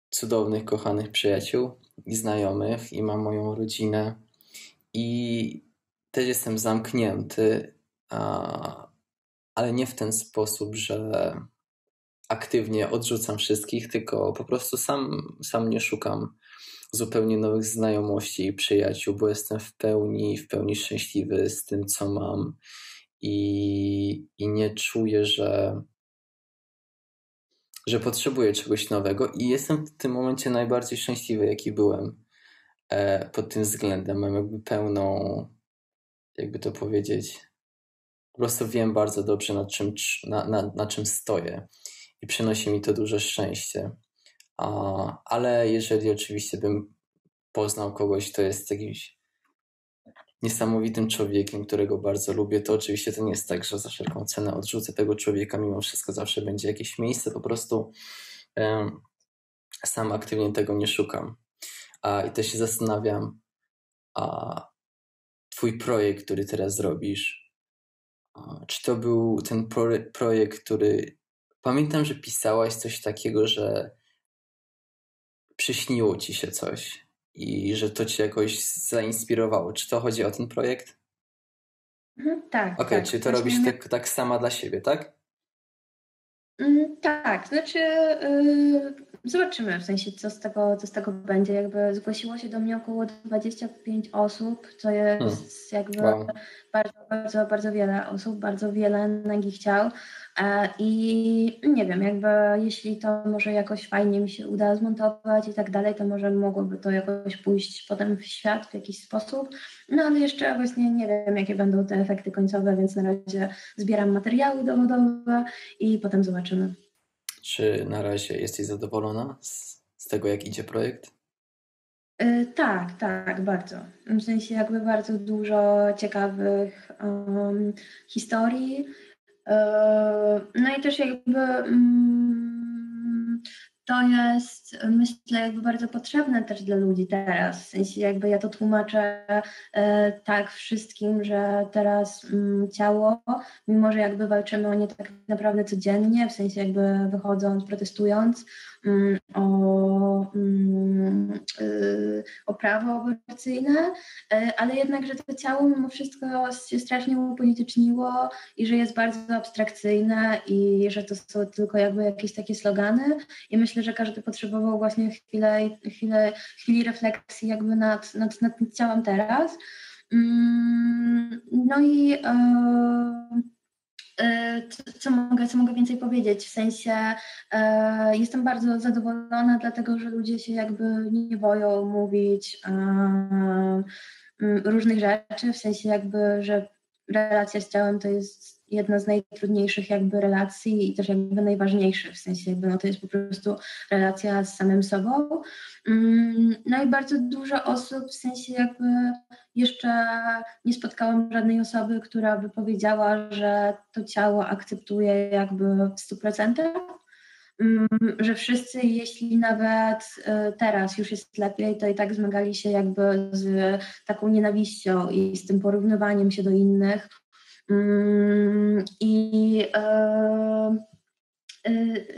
cudownych, kochanych przyjaciół i znajomych i mam moją rodzinę i też jestem zamknięty, a, ale nie w ten sposób, że aktywnie odrzucam wszystkich, tylko po prostu sam, sam nie szukam zupełnie nowych znajomości i przyjaciół, bo jestem w pełni, w pełni szczęśliwy z tym, co mam i, i nie czuję, że, że potrzebuję czegoś nowego i jestem w tym momencie najbardziej szczęśliwy, jaki byłem e, pod tym względem. Mam jakby pełną, jakby to powiedzieć, po prostu wiem bardzo dobrze, na czym, na, na, na czym stoję i przynosi mi to duże szczęście. Ale jeżeli oczywiście bym poznał kogoś, kto jest jakimś niesamowitym człowiekiem, którego bardzo lubię, to oczywiście to nie jest tak, że za wszelką cenę odrzucę tego człowieka, mimo wszystko zawsze będzie jakieś miejsce, po prostu sam aktywnie tego nie szukam. A, I też się zastanawiam, a twój projekt, który teraz robisz, czy to był ten pro, projekt, który Pamiętam, że pisałaś coś takiego, że przyśniło ci się coś i że to cię jakoś zainspirowało. Czy to chodzi o ten projekt? Mhm, tak. Okej, okay, tak. czy to robisz tak, tak sama dla siebie, tak? Mm, tak, znaczy yy, zobaczymy, w sensie co z, tego, co z tego będzie. Jakby zgłosiło się do mnie około 25 osób, co jest hmm. jakby wow. bardzo, bardzo, bardzo wiele osób, bardzo wiele nagi chciał. E, I nie wiem, jakby jeśli to może jakoś fajnie mi się uda zmontować i tak dalej, to może mogłoby to jakoś pójść potem w świat w jakiś sposób. No ale jeszcze właśnie nie wiem, jakie będą te efekty końcowe, więc na razie zbieram materiały dowodowe i potem zobaczymy. Czy na razie jesteś zadowolona z, z tego, jak idzie projekt? Yy, tak, tak, bardzo. W sensie jakby bardzo dużo ciekawych um, historii. Yy, no i też jakby um, to jest myślę jakby bardzo potrzebne też dla ludzi teraz. W sensie jakby ja to tłumaczę e, tak wszystkim, że teraz mm, ciało, mimo że jakby walczymy o nie tak naprawdę codziennie, w sensie jakby wychodząc, protestując, o, mm, y, o prawo aborcyjne, y, ale jednak, że to ciało mimo wszystko się strasznie upolityczniło i że jest bardzo abstrakcyjne i że to są tylko jakby jakieś takie slogany i myślę, że każdy potrzebował właśnie chwilę, chwilę, chwili refleksji jakby nad, nad, nad ciałem teraz. Mm, no i yy, E, co mogę, co mogę więcej powiedzieć? W sensie e, jestem bardzo zadowolona, dlatego że ludzie się jakby nie boją mówić e, różnych rzeczy, w sensie jakby, że relacja z ciałem to jest jedna z najtrudniejszych jakby relacji i też jakby najważniejszych, w sensie jakby no to jest po prostu relacja z samym sobą. Mm, no i bardzo dużo osób, w sensie jakby jeszcze nie spotkałam żadnej osoby, która by powiedziała, że to ciało akceptuje jakby w 100%. Mm, że wszyscy, jeśli nawet y, teraz już jest lepiej, to i tak zmagali się jakby z taką nienawiścią i z tym porównywaniem się do innych. Mm, I e,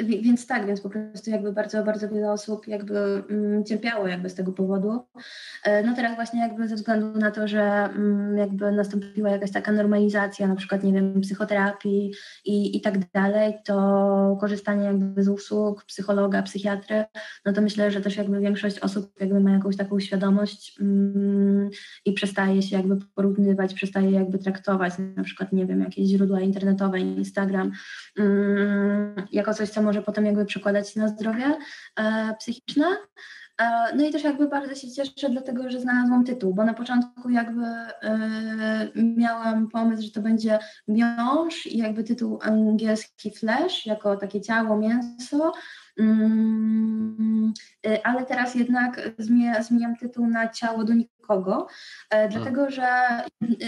więc tak, więc po prostu jakby bardzo, bardzo wiele osób jakby mm, cierpiało jakby z tego powodu. E, no teraz właśnie jakby ze względu na to, że mm, jakby nastąpiła jakaś taka normalizacja, na przykład, nie wiem, psychoterapii i, i tak dalej, to korzystanie jakby z usług psychologa, psychiatry, no to myślę, że też jakby większość osób jakby ma jakąś taką świadomość mm, i przestaje się jakby porównywać, przestaje jakby traktować na przykład, nie wiem, jakieś źródła internetowe, Instagram, jako coś, co może potem jakby przekładać się na zdrowie e, psychiczne. E, no i też jakby bardzo się cieszę, dlatego że znalazłam tytuł, bo na początku jakby e, miałam pomysł, że to będzie miąższ i jakby tytuł angielski flesh, jako takie ciało, mięso, mm, ale teraz jednak zmieniam tytuł na ciało do nikogo, dlatego że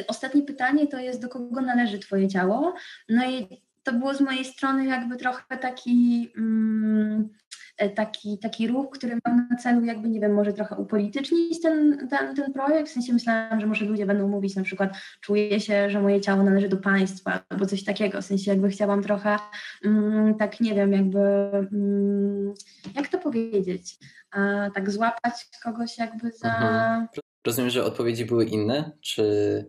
ostatnie pytanie to jest do kogo należy twoje ciało, no i to było z mojej strony jakby trochę taki, mm, e, taki, taki ruch, który mam na celu jakby, nie wiem, może trochę upolitycznić ten, ten, ten projekt, w sensie myślałam, że może ludzie będą mówić na przykład czuję się, że moje ciało należy do państwa albo coś takiego, w sensie jakby chciałam trochę mm, tak, nie wiem, jakby mm, jak to powiedzieć, tak złapać kogoś jakby za... Mhm. Rozumiem, że odpowiedzi były inne, czy...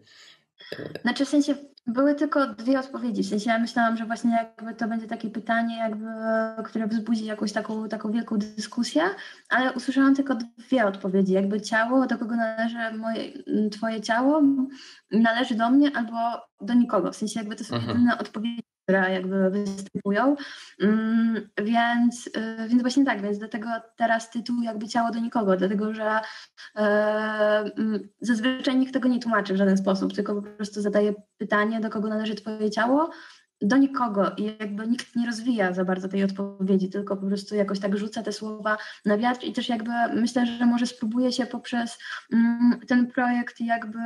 Znaczy w sensie były tylko dwie odpowiedzi. W sensie ja myślałam, że właśnie jakby to będzie takie pytanie, jakby, które wzbudzi jakąś taką, taką wielką dyskusję, ale usłyszałam tylko dwie odpowiedzi. Jakby ciało, do kogo należy moje, twoje ciało, należy do mnie albo do nikogo. W sensie jakby to są mhm. jedyne odpowiedzi, które jakby występują. Mm, więc, y, więc właśnie tak, więc dlatego teraz tytuł jakby ciało do nikogo, dlatego że e, zazwyczaj nikt tego nie tłumaczy w żaden sposób, tylko po prostu zadaje pytanie, do kogo należy twoje ciało, do nikogo i jakby nikt nie rozwija za bardzo tej odpowiedzi, tylko po prostu jakoś tak rzuca te słowa na wiatr i też jakby myślę, że może spróbuje się poprzez mm, ten projekt jakby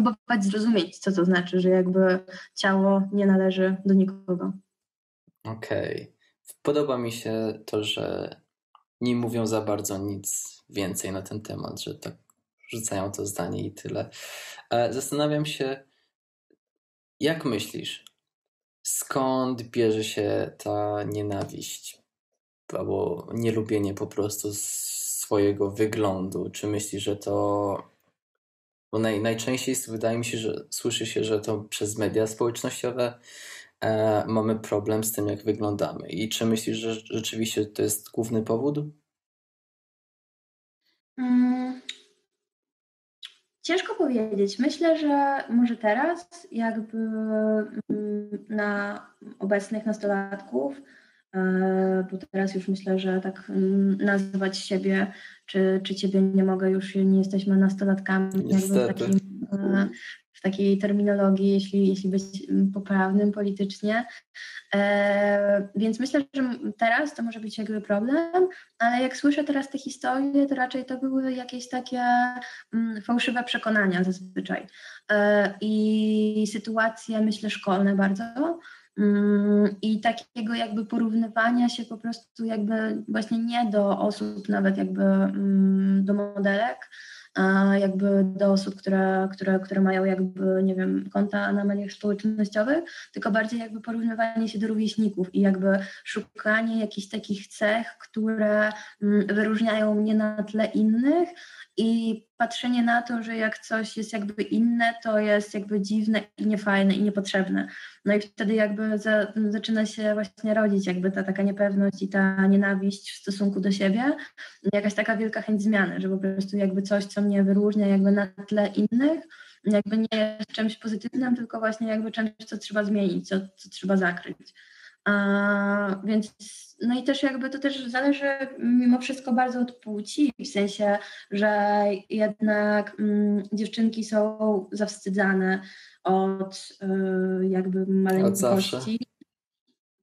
spróbować zrozumieć, co to znaczy, że jakby ciało nie należy do nikogo. Okej. Okay. Podoba mi się to, że nie mówią za bardzo nic więcej na ten temat, że tak rzucają to zdanie i tyle. E, zastanawiam się, jak myślisz, skąd bierze się ta nienawiść albo nielubienie po prostu swojego wyglądu? Czy myślisz, że to bo naj, najczęściej wydaje mi się, że słyszy się, że to przez media społecznościowe e, mamy problem z tym, jak wyglądamy. I czy myślisz, że rzeczywiście to jest główny powód? Mm, ciężko powiedzieć. Myślę, że może teraz, jakby mm, na obecnych nastolatków, bo teraz już myślę, że tak mm, nazwać siebie, czy, czy ciebie nie mogę, już nie jesteśmy nastolatkami. Niestety. Jakby takim, e, w takiej terminologii, jeśli, jeśli być poprawnym politycznie. E, więc myślę, że teraz to może być jakby problem, ale jak słyszę teraz te historie, to raczej to były jakieś takie mm, fałszywe przekonania zazwyczaj. E, I sytuacje, myślę, szkolne bardzo. Mm, I takiego jakby porównywania się po prostu jakby właśnie nie do osób, nawet jakby mm, do modelek, jakby do osób, które, które, które mają jakby, nie wiem, konta na mediach społecznościowych, tylko bardziej jakby porównywanie się do rówieśników i jakby szukanie jakichś takich cech, które mm, wyróżniają mnie na tle innych i patrzenie na to, że jak coś jest jakby inne, to jest jakby dziwne i niefajne i niepotrzebne. No i wtedy jakby za, zaczyna się właśnie rodzić jakby ta taka niepewność i ta nienawiść w stosunku do siebie, jakaś taka wielka chęć zmiany, że po prostu jakby coś, co mnie wyróżnia jakby na tle innych, jakby nie jest czymś pozytywnym, tylko właśnie jakby czymś, co trzeba zmienić, co, co trzeba zakryć. Więc no i też jakby to też zależy mimo wszystko bardzo od płci, w sensie, że jednak mm, dziewczynki są zawstydzane od y, jakby maleńkości.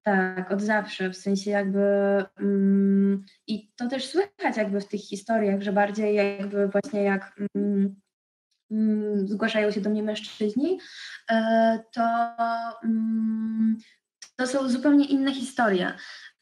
Tak, od zawsze, w sensie jakby mm, i to też słychać jakby w tych historiach, że bardziej jakby właśnie jak mm, mm zgłaszają się do mnie mężczyźni, y, to mm, to są zupełnie inne historie.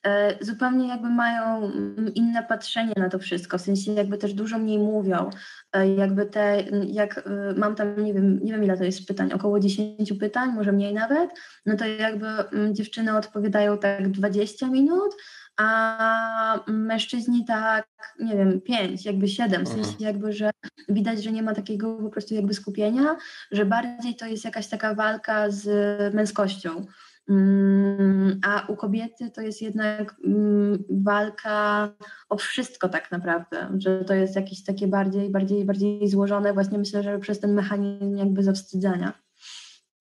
E, zupełnie jakby mają inne patrzenie na to wszystko, w sensie jakby też dużo mniej mówią, e, jakby te, jak e, mam tam, nie wiem, nie wiem ile to jest pytań, około 10 pytań, może mniej nawet, no to jakby mm, dziewczyny odpowiadają tak 20 minut, a mężczyźni tak, nie wiem, 5, jakby 7, w sensie mhm. jakby, że widać, że nie ma takiego po prostu jakby skupienia, że bardziej to jest jakaś taka walka z męskością. Mm, a u kobiety to jest jednak mm, walka o wszystko tak naprawdę, że to jest jakieś takie bardziej, bardziej, bardziej złożone właśnie myślę, że przez ten mechanizm jakby zawstydzania.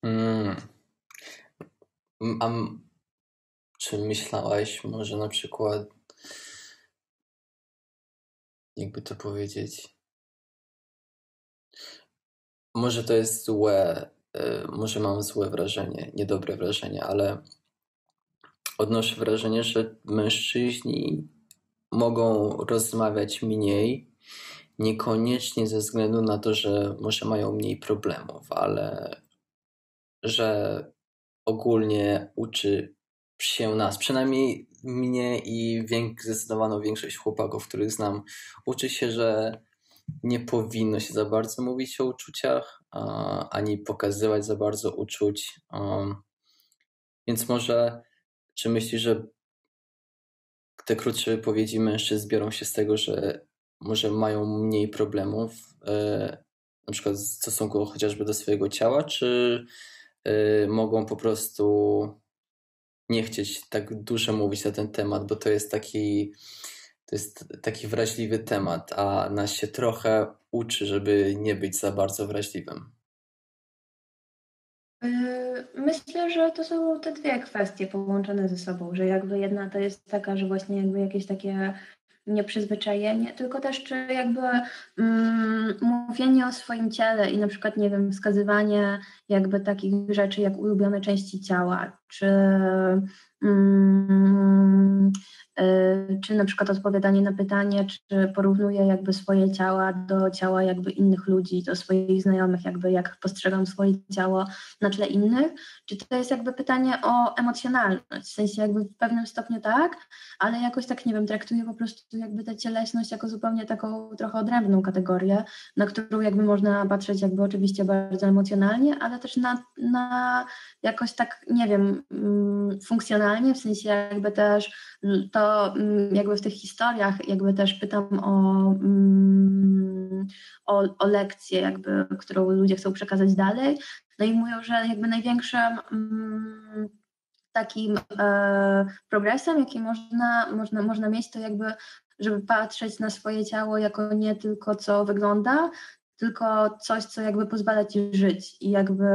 Mm. A czy myślałaś może na przykład jakby to powiedzieć może to jest złe może mam złe wrażenie, niedobre wrażenie, ale odnoszę wrażenie, że mężczyźni mogą rozmawiać mniej, niekoniecznie ze względu na to, że może mają mniej problemów, ale że ogólnie uczy się nas, przynajmniej mnie i zdecydowaną większość chłopaków, których znam, uczy się, że nie powinno się za bardzo mówić o uczuciach, ani pokazywać za bardzo uczuć. Więc może, czy myślisz, że te krótsze wypowiedzi mężczyzn biorą się z tego, że może mają mniej problemów, e, na przykład w stosunku chociażby do swojego ciała, czy e, mogą po prostu nie chcieć tak dużo mówić na ten temat, bo to jest taki to jest taki wrażliwy temat, a nas się trochę uczy, żeby nie być za bardzo wrażliwym. Yy, myślę, że to są te dwie kwestie połączone ze sobą, że jakby jedna to jest taka, że właśnie jakby jakieś takie nieprzyzwyczajenie, tylko też czy jakby mm, mówienie o swoim ciele i na przykład, nie wiem, wskazywanie jakby takich rzeczy jak ulubione części ciała, czy czy na przykład odpowiadanie na pytanie, czy porównuje jakby swoje ciała do ciała jakby innych ludzi, do swoich znajomych, jakby jak postrzegam swoje ciało na tle innych, czy to jest jakby pytanie o emocjonalność, w sensie jakby w pewnym stopniu tak, ale jakoś tak, nie wiem, traktuję po prostu jakby tę cieleśność jako zupełnie taką trochę odrębną kategorię, na którą jakby można patrzeć jakby oczywiście bardzo emocjonalnie, ale też na, na jakoś tak, nie wiem, mm, w sensie jakby też to mm, jakby w tych historiach jakby też pytam o, mm, o, o lekcję jakby, którą ludzie chcą przekazać dalej. No i mówią, że jakby największym takim e, progresem, jaki można, można, można mieć, to jakby żeby patrzeć na swoje ciało jako nie tylko co wygląda, tylko coś, co jakby pozwala ci żyć i jakby,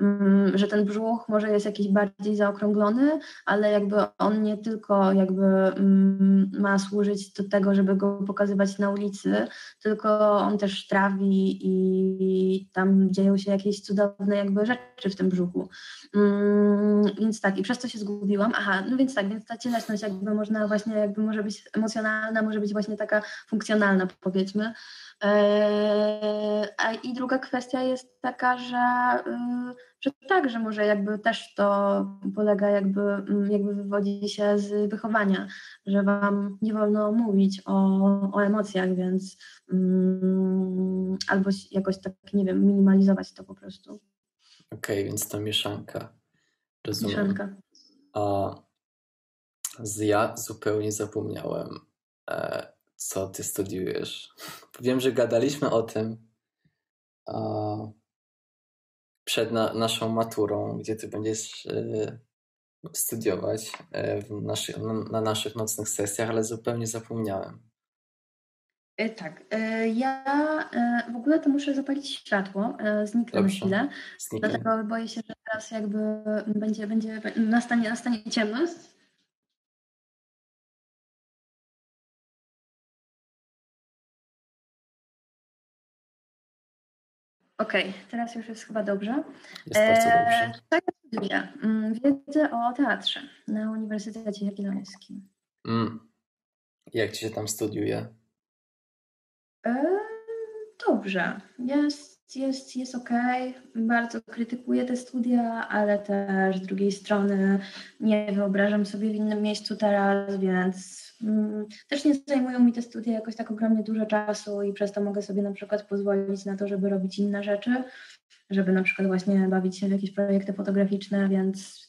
mm, że ten brzuch może jest jakiś bardziej zaokrąglony, ale jakby on nie tylko jakby mm, ma służyć do tego, żeby go pokazywać na ulicy, tylko on też trawi i tam dzieją się jakieś cudowne jakby rzeczy w tym brzuchu. Mm, więc tak, i przez to się zgubiłam. Aha, no więc tak, więc ta cielesność jakby można właśnie, jakby może być emocjonalna, może być właśnie taka funkcjonalna powiedzmy. A i druga kwestia jest taka, że, y, że tak, że może jakby też to polega jakby, mm, jakby wywodzi się z wychowania, że wam nie wolno mówić o, o emocjach, więc um, albo jakoś tak, nie wiem, minimalizować to po prostu. Okej, okay, więc to mieszanka. Rozumiem. Mieszanka. A z ja zupełnie zapomniałem. E, co ty studiujesz. Wiem, że gadaliśmy o tym przed na, naszą maturą, gdzie ty będziesz e, studiować e, naszy, na, na, naszych nocnych sesjach, ale zupełnie zapomniałem. E, tak, ja w ogóle to muszę zapalić światło, zniknę Dobrze. na chwilę, Zniknę. dlatego boję się, że teraz jakby będzie, będzie nastanie, nastanie ciemność. Okej, okay, teraz już jest chyba dobrze. Jest bardzo dobrze. Co ja studiuję? Wiedzę o teatrze na Uniwersytecie Jagiellońskim. Mm. Jak ci się tam studiuje? E, dobrze. Jest, jest, jest ok. Bardzo krytykuję te studia, ale też z drugiej strony nie wyobrażam sobie w innym miejscu teraz, więc Mm, też nie zajmują mi te studia jakoś tak ogromnie dużo czasu i przez to mogę sobie na przykład pozwolić na to, żeby robić inne rzeczy, żeby na przykład właśnie bawić się w jakieś projekty fotograficzne, więc,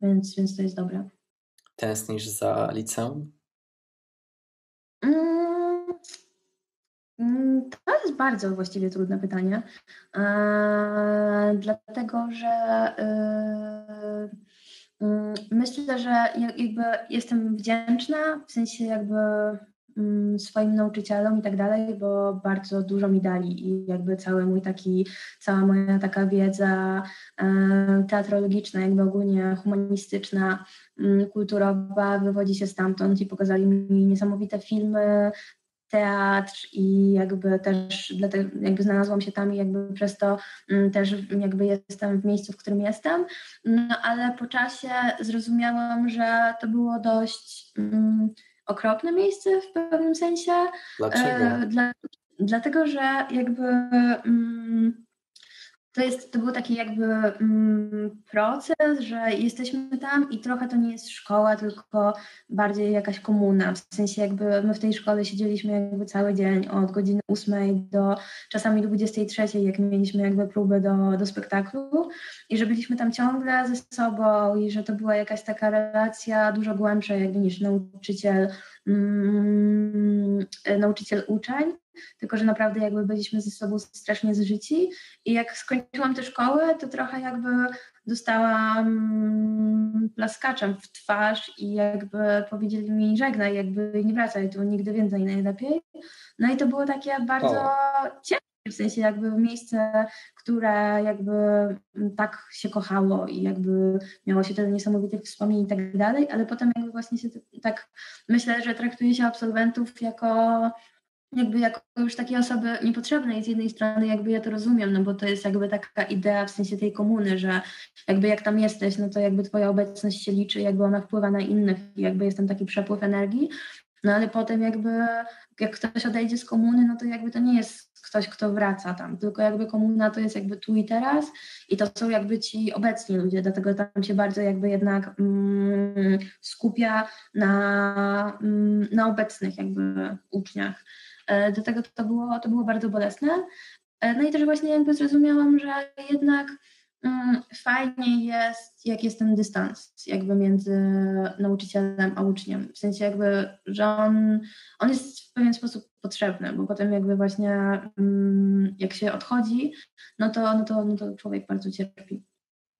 więc, więc to jest dobre. Tęsknisz za liceum? Mm, to jest bardzo właściwie trudne pytanie, e, dlatego że e, Mm, myślę, że jakby jestem wdzięczna, w sensie jakby mm, swoim nauczycielom i tak dalej, bo bardzo dużo mi dali i jakby cały mój taki, cała moja taka wiedza e, teatrologiczna, jakby ogólnie humanistyczna, mm, kulturowa wywodzi się stamtąd i pokazali mi niesamowite filmy, teatr i jakby też dlatego jakby znalazłam się tam i jakby przez to mm, też jakby jestem w miejscu, w którym jestem. No ale po czasie zrozumiałam, że to było dość um, okropne miejsce w pewnym sensie. Dlaczego? E, dla, dlatego, że jakby um, to, jest, to był taki jakby mm, proces, że jesteśmy tam i trochę to nie jest szkoła, tylko bardziej jakaś komuna. W sensie jakby my w tej szkole siedzieliśmy jakby cały dzień od godziny 8 do czasami 23, jak mieliśmy jakby próby do, do spektaklu i że byliśmy tam ciągle ze sobą i że to była jakaś taka relacja dużo głębsza jakby niż nauczyciel, mm, nauczyciel uczeń tylko że naprawdę jakby byliśmy ze sobą strasznie zżyci i jak skończyłam tę szkołę, to trochę jakby dostałam plaskaczem w twarz i jakby powiedzieli mi żegnaj, jakby nie wracaj tu nigdy więcej najlepiej. No i to było takie bardzo o. ciężkie, w sensie jakby miejsce, które jakby tak się kochało i jakby miało się tyle niesamowitych wspomnień i tak dalej, ale potem jakby właśnie się tak myślę, że traktuje się absolwentów jako jakby jako już takie osoby niepotrzebne i z jednej strony jakby ja to rozumiem, no bo to jest jakby taka idea w sensie tej komuny, że jakby jak tam jesteś, no to jakby twoja obecność się liczy, jakby ona wpływa na innych i jakby jest tam taki przepływ energii, no ale potem jakby jak ktoś odejdzie z komuny, no to jakby to nie jest ktoś, kto wraca tam, tylko jakby komuna to jest jakby tu i teraz i to są jakby ci obecni ludzie, dlatego tam się bardzo jakby jednak mm, skupia na, mm, na obecnych jakby uczniach. E, do tego to było, to było bardzo bolesne. E, no i też właśnie jakby zrozumiałam, że jednak mm, fajnie jest, jak jest ten dystans jakby między nauczycielem a uczniem. W sensie jakby, że on, on jest w pewien sposób potrzebny, bo potem jakby właśnie mm, jak się odchodzi, no to, no to, no to człowiek bardzo cierpi.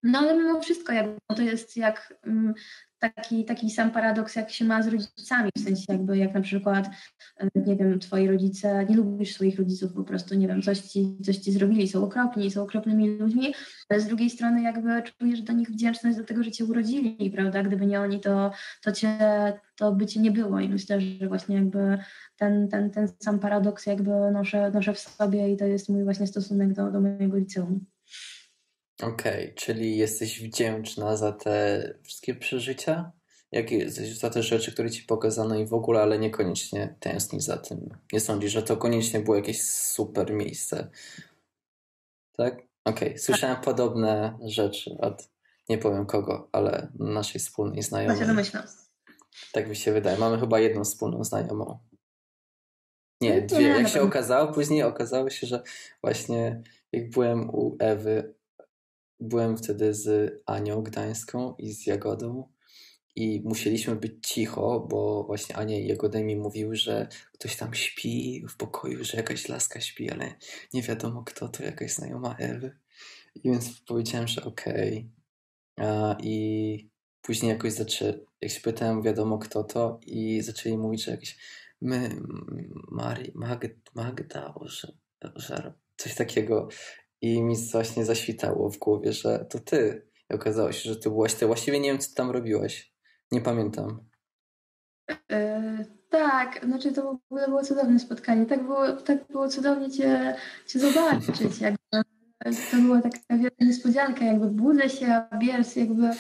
No ale mimo wszystko jakby to jest jak mm, taki, taki sam paradoks, jak się ma z rodzicami, w sensie jakby jak na przykład, nie wiem, twoi rodzice, nie lubisz swoich rodziców, po prostu, nie wiem, coś ci, coś ci zrobili, są okropni, są okropnymi ludźmi, ale z drugiej strony jakby czujesz do nich wdzięczność do tego, że cię urodzili, prawda, gdyby nie oni, to, to cię, to by cię nie było i myślę, że właśnie jakby ten, ten, ten sam paradoks jakby noszę, noszę w sobie i to jest mój właśnie stosunek do, do mojego liceum. Okej, czyli jesteś wdzięczna za te wszystkie przeżycia? Jak jesteś za te rzeczy, które ci pokazano i w ogóle, ale niekoniecznie tęsknisz za tym. Nie sądzisz, że to koniecznie było jakieś super miejsce. Tak? Okej, okay. słyszałem tak. podobne rzeczy od nie powiem kogo, ale naszej wspólnej znajomej. Ja się domyślam. Tak mi się wydaje. Mamy chyba jedną wspólną znajomą. Nie, dwie. Jak się okazało, później okazało się, że właśnie jak byłem u Ewy byłem wtedy z Anią Gdańską i z Jagodą i musieliśmy być cicho, bo właśnie Ania i Jagoda mi mówiły, że ktoś tam śpi w pokoju, że jakaś laska śpi, ale nie wiadomo kto, to jakaś znajoma Ewy. I więc powiedziałem, że okej. Okay. I później jakoś zaczęli, jak się pytałem, wiadomo kto to i zaczęli mówić, że jakieś my, Mari, Magda, Magda, Ożar, coś takiego. I mi właśnie zaświtało w głowie, że to ty. I okazało się, że ty byłaś ty. Właściwie nie wiem, co tam robiłaś. Nie pamiętam. Yy, tak, znaczy to w ogóle było cudowne spotkanie. Tak było, tak było cudownie cię, cię zobaczyć. Jakby. To była taka wielka niespodzianka, jakby budzę się, a Biers jakby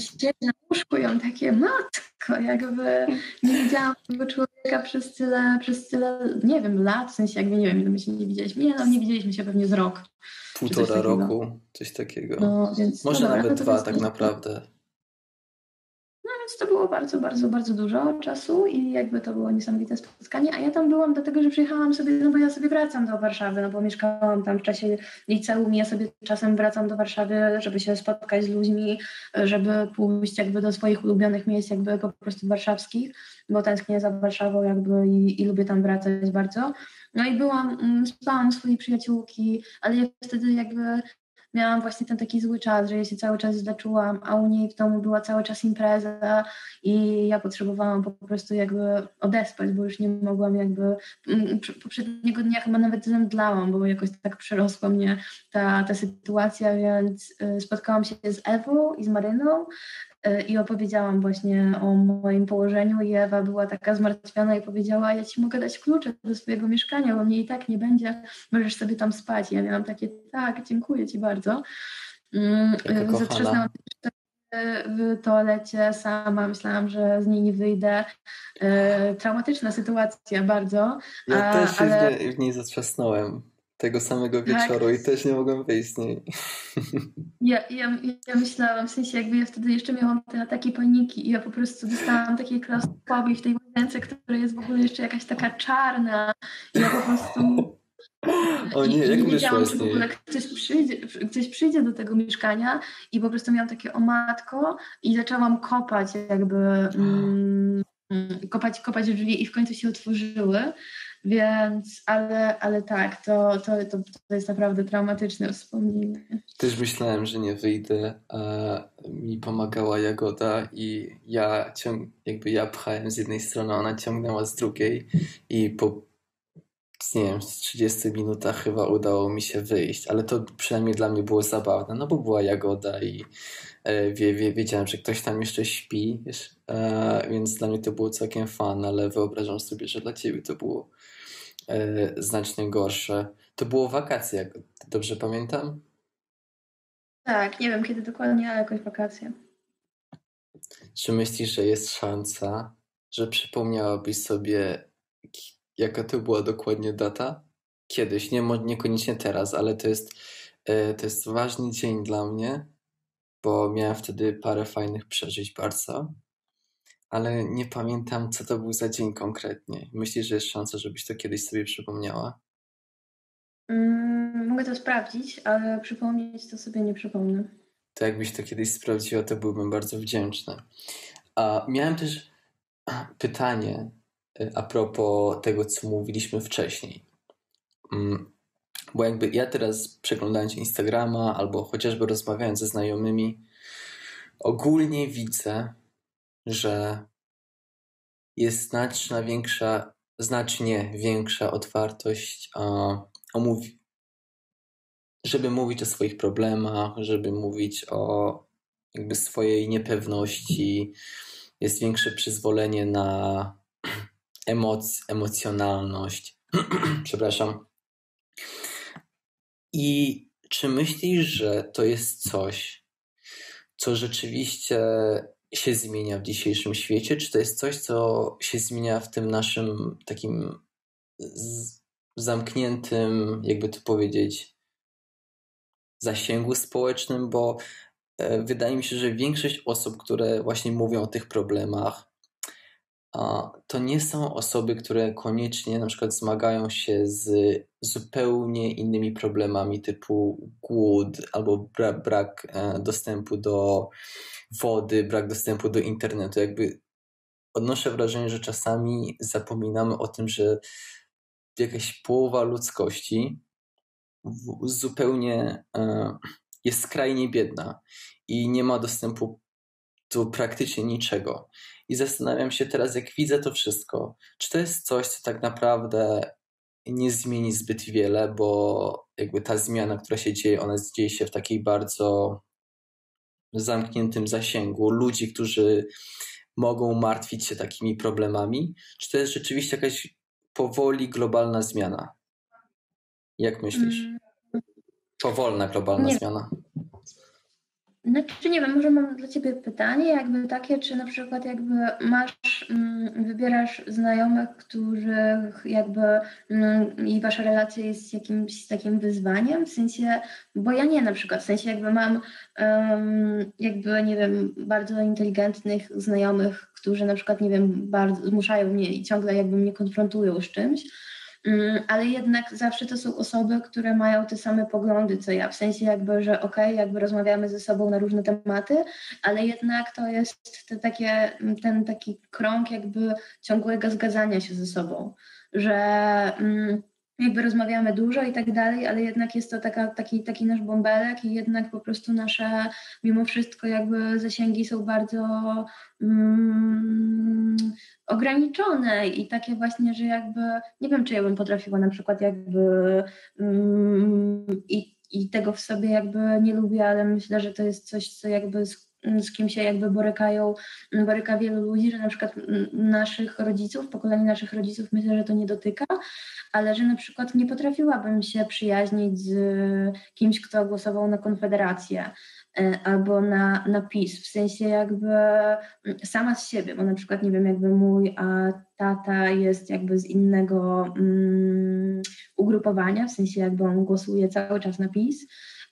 siedzi na łóżku i on takie, matko, jakby nie widziałam tego człowieka przez tyle, przez tyle, nie wiem, lat, w sensie jakby nie wiem, ile my się nie widzieliśmy. Nie, no nie widzieliśmy się pewnie z rok. Półtora roku, coś takiego. No, więc, Może no, nawet dwa tak naprawdę więc to było bardzo, bardzo, bardzo dużo czasu i jakby to było niesamowite spotkanie. A ja tam byłam dlatego, że przyjechałam sobie, no bo ja sobie wracam do Warszawy, no bo mieszkałam tam w czasie liceum ja sobie czasem wracam do Warszawy, żeby się spotkać z ludźmi, żeby pójść jakby do swoich ulubionych miejsc, jakby po prostu warszawskich, bo tęsknię za Warszawą jakby i, i lubię tam wracać bardzo. No i byłam, mm, spałam swojej przyjaciółki, ale ja wtedy jakby miałam właśnie ten taki zły czas, że ja się cały czas źle czułam, a u niej w domu była cały czas impreza i ja potrzebowałam po prostu jakby odespać, bo już nie mogłam jakby, mm, poprzedniego dnia chyba nawet zemdlałam, bo jakoś tak przerosła mnie ta, ta sytuacja, więc y, spotkałam się z Ewą i z Maryną i opowiedziałam właśnie o moim położeniu i Ewa była taka zmartwiona i powiedziała, ja ci mogę dać klucze do swojego mieszkania, bo mnie i tak nie będzie, możesz sobie tam spać. I ja miałam takie, tak, dziękuję ci bardzo. Mm, e, zatrzasnęłam w toalecie sama, myślałam, że z niej nie wyjdę. E, traumatyczna sytuacja bardzo. Ja też ale... w niej zatrzasnąłem tego samego tak. wieczoru tak. i też nie mogłem wyjść z niej. Ja, ja, ja myślałam, w sensie jakby ja wtedy jeszcze miałam te ataki paniki i ja po prostu dostałam takiej klaustrofobii w tej łazience, która jest w ogóle jeszcze jakaś taka czarna i ja po prostu... O nie, jak nie wiedziałam, czy w ogóle ktoś przyjdzie, ktoś przyjdzie do tego mieszkania i po prostu miałam takie o matko i zaczęłam kopać jakby... Mm, kopać, kopać drzwi i w końcu się otworzyły. Więc, ale, ale tak, to, to, to, to jest naprawdę traumatyczne wspomnienie. Też myślałem, że nie wyjdę, a mi pomagała Jagoda i ja ciąg, jakby ja pchałem z jednej strony, ona ciągnęła z drugiej i po nie wiem, z 30 minutach chyba udało mi się wyjść, ale to przynajmniej dla mnie było zabawne, no bo była Jagoda i e, wie, wie, wiedziałem, że ktoś tam jeszcze śpi, e, więc dla mnie to było całkiem fan, ale wyobrażam sobie, że dla ciebie to było e, znacznie gorsze. To było wakacje, jak dobrze pamiętam? Tak, nie wiem kiedy dokładnie, ale jakoś wakacje. Czy myślisz, że jest szansa, że przypomniałabyś sobie, jaka to była dokładnie data? Kiedyś, nie, niekoniecznie teraz, ale to jest, e, to jest ważny dzień dla mnie, bo miałem wtedy parę fajnych przeżyć bardzo ale nie pamiętam, co to był za dzień konkretnie. Myślisz, że jest szansa, żebyś to kiedyś sobie przypomniała? Mm, mogę to sprawdzić, ale przypomnieć to sobie nie przypomnę. To jakbyś to kiedyś sprawdziła, to byłbym bardzo wdzięczny. A miałem też pytanie y, a propos tego, co mówiliśmy wcześniej. Mm, Bo jakby ja teraz przeglądając Instagrama albo chociażby rozmawiając ze znajomymi, ogólnie widzę, że jest znaczna większa, znacznie większa otwartość żeby mówić o swoich problemach, żeby mówić o jakby swojej niepewności. Jest większe przyzwolenie na emoc, emocjonalność. Przepraszam. I czy myślisz, że to jest coś, co rzeczywiście się zmienia w dzisiejszym świecie? Czy to jest coś, co się zmienia w tym naszym takim zamkniętym, jakby to powiedzieć, zasięgu społecznym? Bo e, wydaje mi się, że większość osób, które właśnie mówią o tych problemach, to nie są osoby, które koniecznie na przykład zmagają się z zupełnie innymi problemami typu głód albo brak, brak e, dostępu do wody, brak dostępu do internetu. Jakby odnoszę wrażenie, że czasami zapominamy o tym, że jakaś połowa ludzkości zupełnie e, jest skrajnie biedna i nie ma dostępu do praktycznie niczego. I zastanawiam się teraz, jak widzę to wszystko, czy to jest coś, co tak naprawdę nie zmieni zbyt wiele, bo jakby ta zmiana, która się dzieje, ona dzieje się w takiej bardzo zamkniętym zasięgu ludzi, którzy mogą martwić się takimi problemami? Czy to jest rzeczywiście jakaś powoli globalna zmiana? Jak myślisz? Mm. Powolna globalna nie. zmiana. Znaczy nie wiem, może mam dla Ciebie pytanie, jakby takie, czy na przykład jakby masz, mm, wybierasz znajomych, których jakby mm, i Wasza relacja jest jakimś takim wyzwaniem, w sensie, bo ja nie na przykład, w sensie jakby mam jakby, nie wiem, bardzo inteligentnych znajomych, którzy na przykład, nie wiem, bardzo zmuszają mnie i ciągle jakby mnie konfrontują z czymś, ale jednak zawsze to są osoby, które mają te same poglądy co ja, w sensie jakby, że okej, okay, jakby rozmawiamy ze sobą na różne tematy, ale jednak to jest te takie, ten taki krąg jakby ciągłego zgadzania się ze sobą, że mm, jakby rozmawiamy dużo i tak dalej, ale jednak jest to taka, taki, taki nasz bąbelek i jednak po prostu nasze, mimo wszystko jakby zasięgi są bardzo mm, ograniczone i takie właśnie, że jakby, nie wiem, czy ja bym potrafiła na przykład jakby mm, i, i tego w sobie jakby nie lubię, ale myślę, że to jest coś, co jakby z kim się jakby borykają, boryka wielu ludzi, że na przykład naszych rodziców, pokolenie naszych rodziców myślę, że to nie dotyka, ale że na przykład nie potrafiłabym się przyjaźnić z kimś, kto głosował na Konfederację e, albo na, na PiS, w sensie jakby mm, sama z siebie, bo na przykład nie wiem, jakby mój a tata jest jakby z innego um, ugrupowania, w sensie jakby on głosuje cały czas na PiS,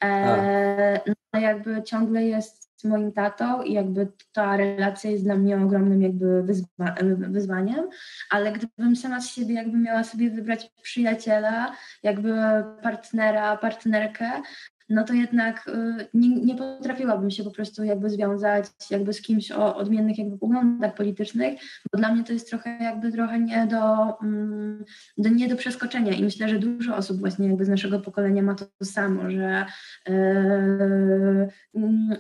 e, no jakby ciągle jest z moim tatą i jakby ta relacja jest dla mnie ogromnym jakby wyzwa wyzwaniem, ale gdybym sama z siebie jakby miała sobie wybrać przyjaciela, jakby partnera, partnerkę, no to jednak y, nie, nie, potrafiłabym się po prostu jakby związać jakby z kimś o odmiennych jakby poglądach politycznych, bo dla mnie to jest trochę jakby trochę nie do, mm, do, nie do przeskoczenia i myślę, że dużo osób właśnie jakby z naszego pokolenia ma to samo, że, yy,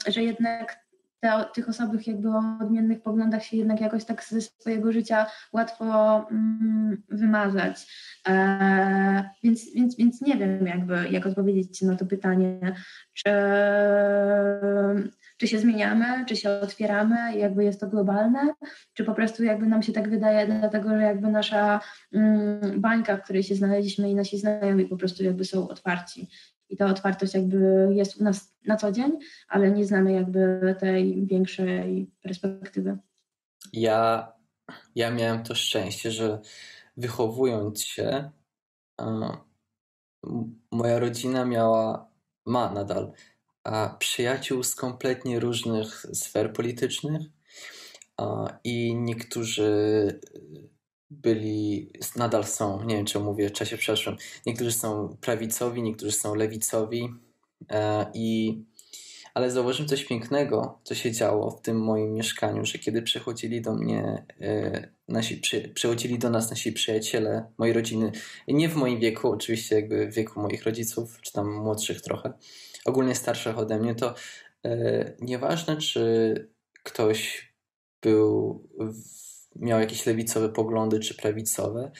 że jednak te, tych osobach jakby o odmiennych poglądach się jednak jakoś tak ze swojego życia łatwo mm, wymazać. E, więc, więc, więc nie wiem jakby, jak odpowiedzieć na to pytanie, czy, czy się zmieniamy, czy się otwieramy, jakby jest to globalne, czy po prostu jakby nam się tak wydaje, dlatego że jakby nasza mm, bańka, w której się znaleźliśmy i nasi znajomi po prostu jakby są otwarci i ta otwartość jakby jest u nas na co dzień, ale nie znamy jakby tej większej perspektywy. Ja, ja miałem to szczęście, że wychowując się, moja rodzina miała, ma nadal przyjaciół z kompletnie różnych sfer politycznych i niektórzy byli, nadal są, nie wiem czy mówię w czasie przeszłym, niektórzy są prawicowi, niektórzy są lewicowi e, i ale zauważyłem coś pięknego, co się działo w tym moim mieszkaniu, że kiedy przychodzili do mnie e, nasi, przy, przychodzili do nas nasi przyjaciele, mojej rodziny, nie w moim wieku, oczywiście jakby w wieku moich rodziców, czy tam młodszych trochę, ogólnie starszych ode mnie, to e, nieważne, czy ktoś był, miał jakieś lewicowe poglądy, czy prawicowe,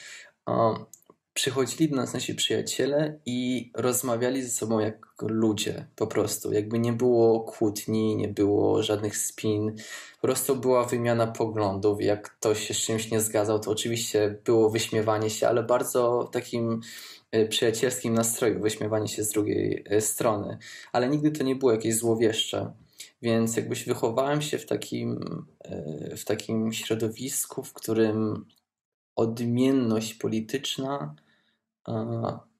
przychodzili do nas nasi przyjaciele i rozmawiali ze sobą jak ludzie, po prostu. Jakby nie było kłótni, nie było żadnych spin, po prostu była wymiana poglądów. Jak ktoś się z czymś nie zgadzał, to oczywiście było wyśmiewanie się, ale bardzo takim e, przyjacielskim nastroju, wyśmiewanie się z drugiej e, strony. Ale nigdy to nie było jakieś złowieszcze. Więc jakbyś wychowałem się w takim, e, w takim środowisku, w którym odmienność polityczna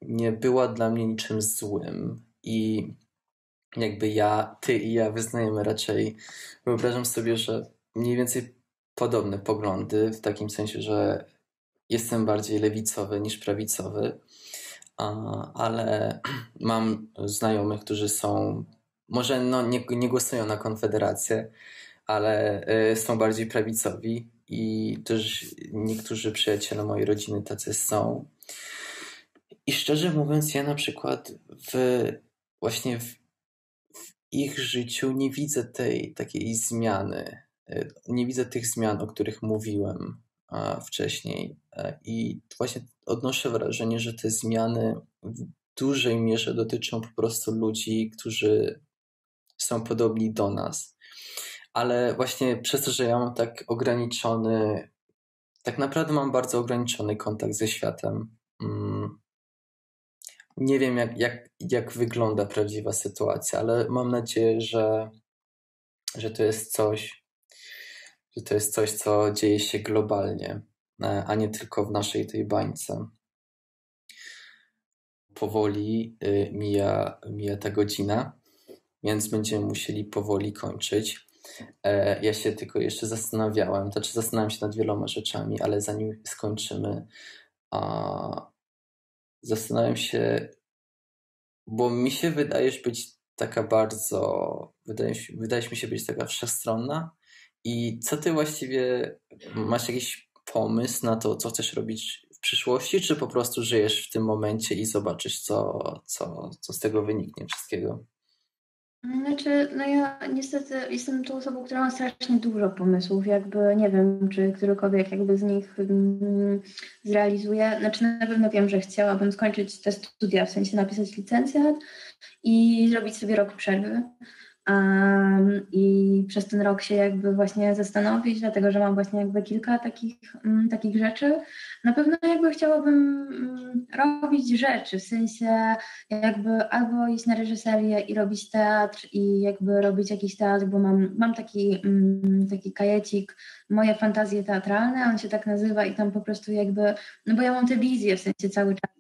nie była dla mnie niczym złym i jakby ja, ty i ja wyznajemy raczej, wyobrażam sobie, że mniej więcej podobne poglądy, w takim sensie, że jestem bardziej lewicowy niż prawicowy, ale mam znajomych, którzy są, może no nie, nie głosują na Konfederację, ale y, są bardziej prawicowi i też niektórzy przyjaciele mojej rodziny tacy są. I szczerze mówiąc, ja na przykład w właśnie w, w ich życiu nie widzę tej takiej zmiany. E, nie widzę tych zmian, o których mówiłem wcześniej. E, I właśnie odnoszę wrażenie, że te zmiany w dużej mierze dotyczą po prostu ludzi, którzy są podobni do nas. Ale właśnie przez to, że ja mam tak ograniczony, tak naprawdę mam bardzo ograniczony kontakt ze światem. Mm, nie wiem, jak, jak, jak wygląda prawdziwa sytuacja, ale mam nadzieję, że, że to jest coś, że to jest coś, co dzieje się globalnie, e, a nie tylko w naszej tej bańce. Powoli y, mija, mija ta godzina, więc będziemy musieli powoli kończyć. E, ja się tylko jeszcze zastanawiałem, znaczy zastanawiam się nad wieloma rzeczami, ale zanim skończymy, zastanawiam się, bo mi się wydajesz być taka bardzo, wydajesz, wydajesz mi się być taka wszechstronna i co ty właściwie, masz jakiś pomysł na to, co chcesz robić w przyszłości, czy po prostu żyjesz w tym momencie i zobaczysz, co, co, co z tego wyniknie wszystkiego? Znaczy, no ja niestety jestem tą osobą, która ma strasznie dużo pomysłów, jakby nie wiem, czy którykolwiek jakby z nich mm, zrealizuje. Znaczy na pewno wiem, że chciałabym skończyć te studia, w sensie napisać licencjat i zrobić sobie rok przerwy I przez ten rok się jakby właśnie zastanowić, dlatego że mam właśnie jakby kilka takich, um, takich rzeczy. Na pewno jakby chciałabym um, robić rzeczy, w sensie jakby albo iść na reżyserię i robić teatr i jakby robić jakiś teatr, bo mam, mam taki, taki kajecik, moje fantazje teatralne, on się tak nazywa i tam po prostu jakby, no bo ja mam te wizje w sensie cały czas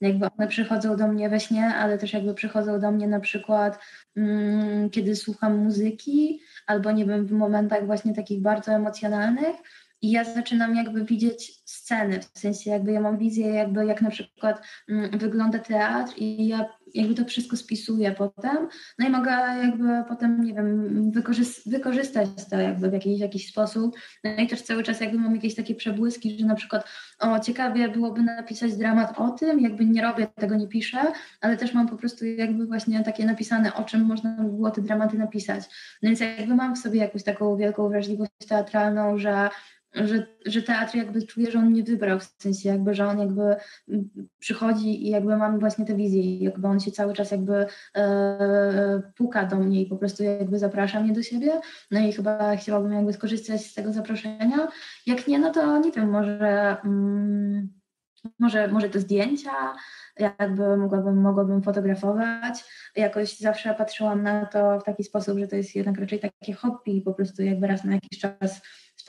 jakby one przychodzą do mnie we śnie, ale też jakby przychodzą do mnie na przykład, mm, kiedy słucham muzyki, albo nie wiem, w momentach właśnie takich bardzo emocjonalnych. I ja zaczynam jakby widzieć sceny, w sensie jakby ja mam wizję, jakby jak na przykład mm, wygląda teatr i ja jakby to wszystko spisuję potem, no i mogę jakby potem, nie wiem, wykorzy- wykorzystać to jakby w jakiś, jakiś sposób. No i też cały czas jakby mam jakieś takie przebłyski, że na przykład o, ciekawie byłoby napisać dramat o tym, jakby nie robię tego, nie piszę, ale też mam po prostu jakby właśnie takie napisane, o czym można by było te dramaty napisać. No więc jakby mam w sobie jakąś taką wielką wrażliwość teatralną, że że, że teatr jakby czuję, że on mnie wybrał, w sensie jakby, że on jakby przychodzi i jakby mam właśnie tę wizję jakby on się cały czas jakby e, puka do mnie i po prostu jakby zaprasza mnie do siebie, no i chyba chciałabym jakby skorzystać z tego zaproszenia. Jak nie, no to nie wiem, może, mm, może, może te zdjęcia, jakby mogłabym, mogłabym fotografować. Jakoś zawsze patrzyłam na to w taki sposób, że to jest jednak raczej takie hobby po prostu jakby raz na jakiś czas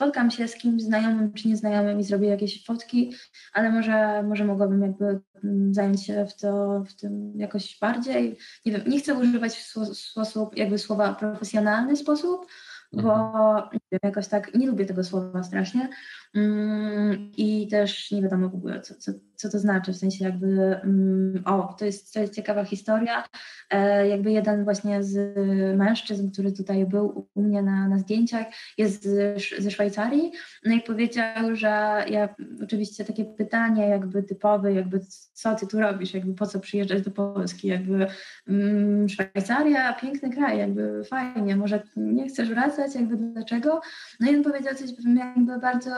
spotkam się z kimś znajomym czy nieznajomym i zrobię jakieś fotki, ale może, może mogłabym jakby mm, zająć się w, to, w tym jakoś bardziej. Nie wiem, nie chcę używać w sposób, jakby słowa profesjonalny sposób, bo mhm. nie wiem, jakoś tak nie lubię tego słowa strasznie. Mm, I też nie wiadomo w ogóle, co, co, co to znaczy, w sensie jakby, um, o, to jest, to jest ciekawa historia, e, jakby jeden właśnie z mężczyzn, który tutaj był u mnie na, na zdjęciach, jest ze Szwajcarii, no i powiedział, że ja, oczywiście takie pytanie jakby typowe, jakby co ty tu robisz, jakby po co przyjeżdżać do Polski, jakby um, Szwajcaria, piękny kraj, jakby fajnie, może nie chcesz wracać, jakby dlaczego? No i on powiedział coś jakby bardzo,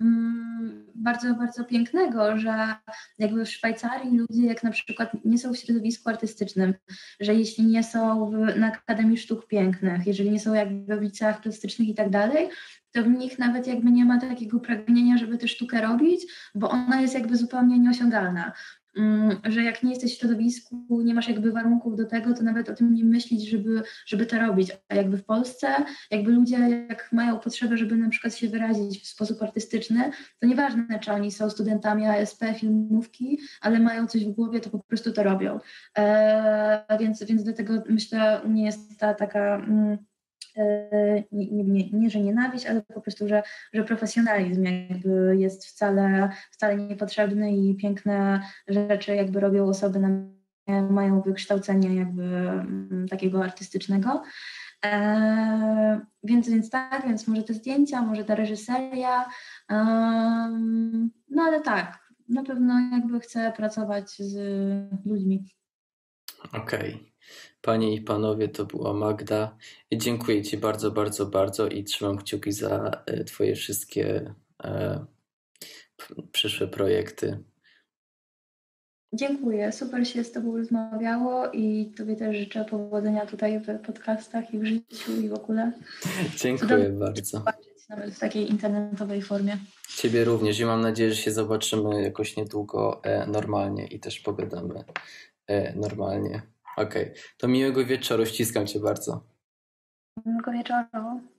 um, bardzo, bardzo pięknego, że jakby w Szwajcarii ludzie jak na przykład nie są w środowisku artystycznym, że jeśli nie są w, na Akademii Sztuk Pięknych, jeżeli nie są jakby w liceach plastycznych i tak dalej, to w nich nawet jakby nie ma takiego pragnienia, żeby tę sztukę robić, bo ona jest jakby zupełnie nieosiągalna. Mm, że jak nie jesteś w środowisku, nie masz jakby warunków do tego, to nawet o tym nie myślić, żeby, żeby to robić. A jakby w Polsce, jakby ludzie jak mają potrzebę, żeby na przykład się wyrazić w sposób artystyczny, to nieważne, czy oni są studentami ASP, filmówki, ale mają coś w głowie, to po prostu to robią. E, więc, więc dlatego myślę, u mnie jest ta taka... Mm, nie, nie, nie, że nienawiść, ale po prostu, że, że profesjonalizm jakby jest wcale, wcale niepotrzebny i piękne rzeczy jakby robią osoby na mają wykształcenie jakby mm, takiego artystycznego. E, więc, więc tak, więc może te zdjęcia, może ta reżyseria, um, no ale tak, na pewno jakby chcę pracować z ludźmi. Okej. Okay. Panie i panowie, to była Magda. Dziękuję Ci bardzo, bardzo, bardzo i trzymam kciuki za e, Twoje wszystkie e, przyszłe projekty. Dziękuję, super się z Tobą rozmawiało i Tobie też życzę powodzenia tutaj w podcastach i w życiu i w ogóle. Dziękuję bardzo. Nawet w takiej internetowej formie. Ciebie również i mam nadzieję, że się zobaczymy jakoś niedługo e, normalnie i też pogadamy e, normalnie. Okej, okay. to miłego wieczoru, ściskam Cię bardzo. Miłego wieczoru.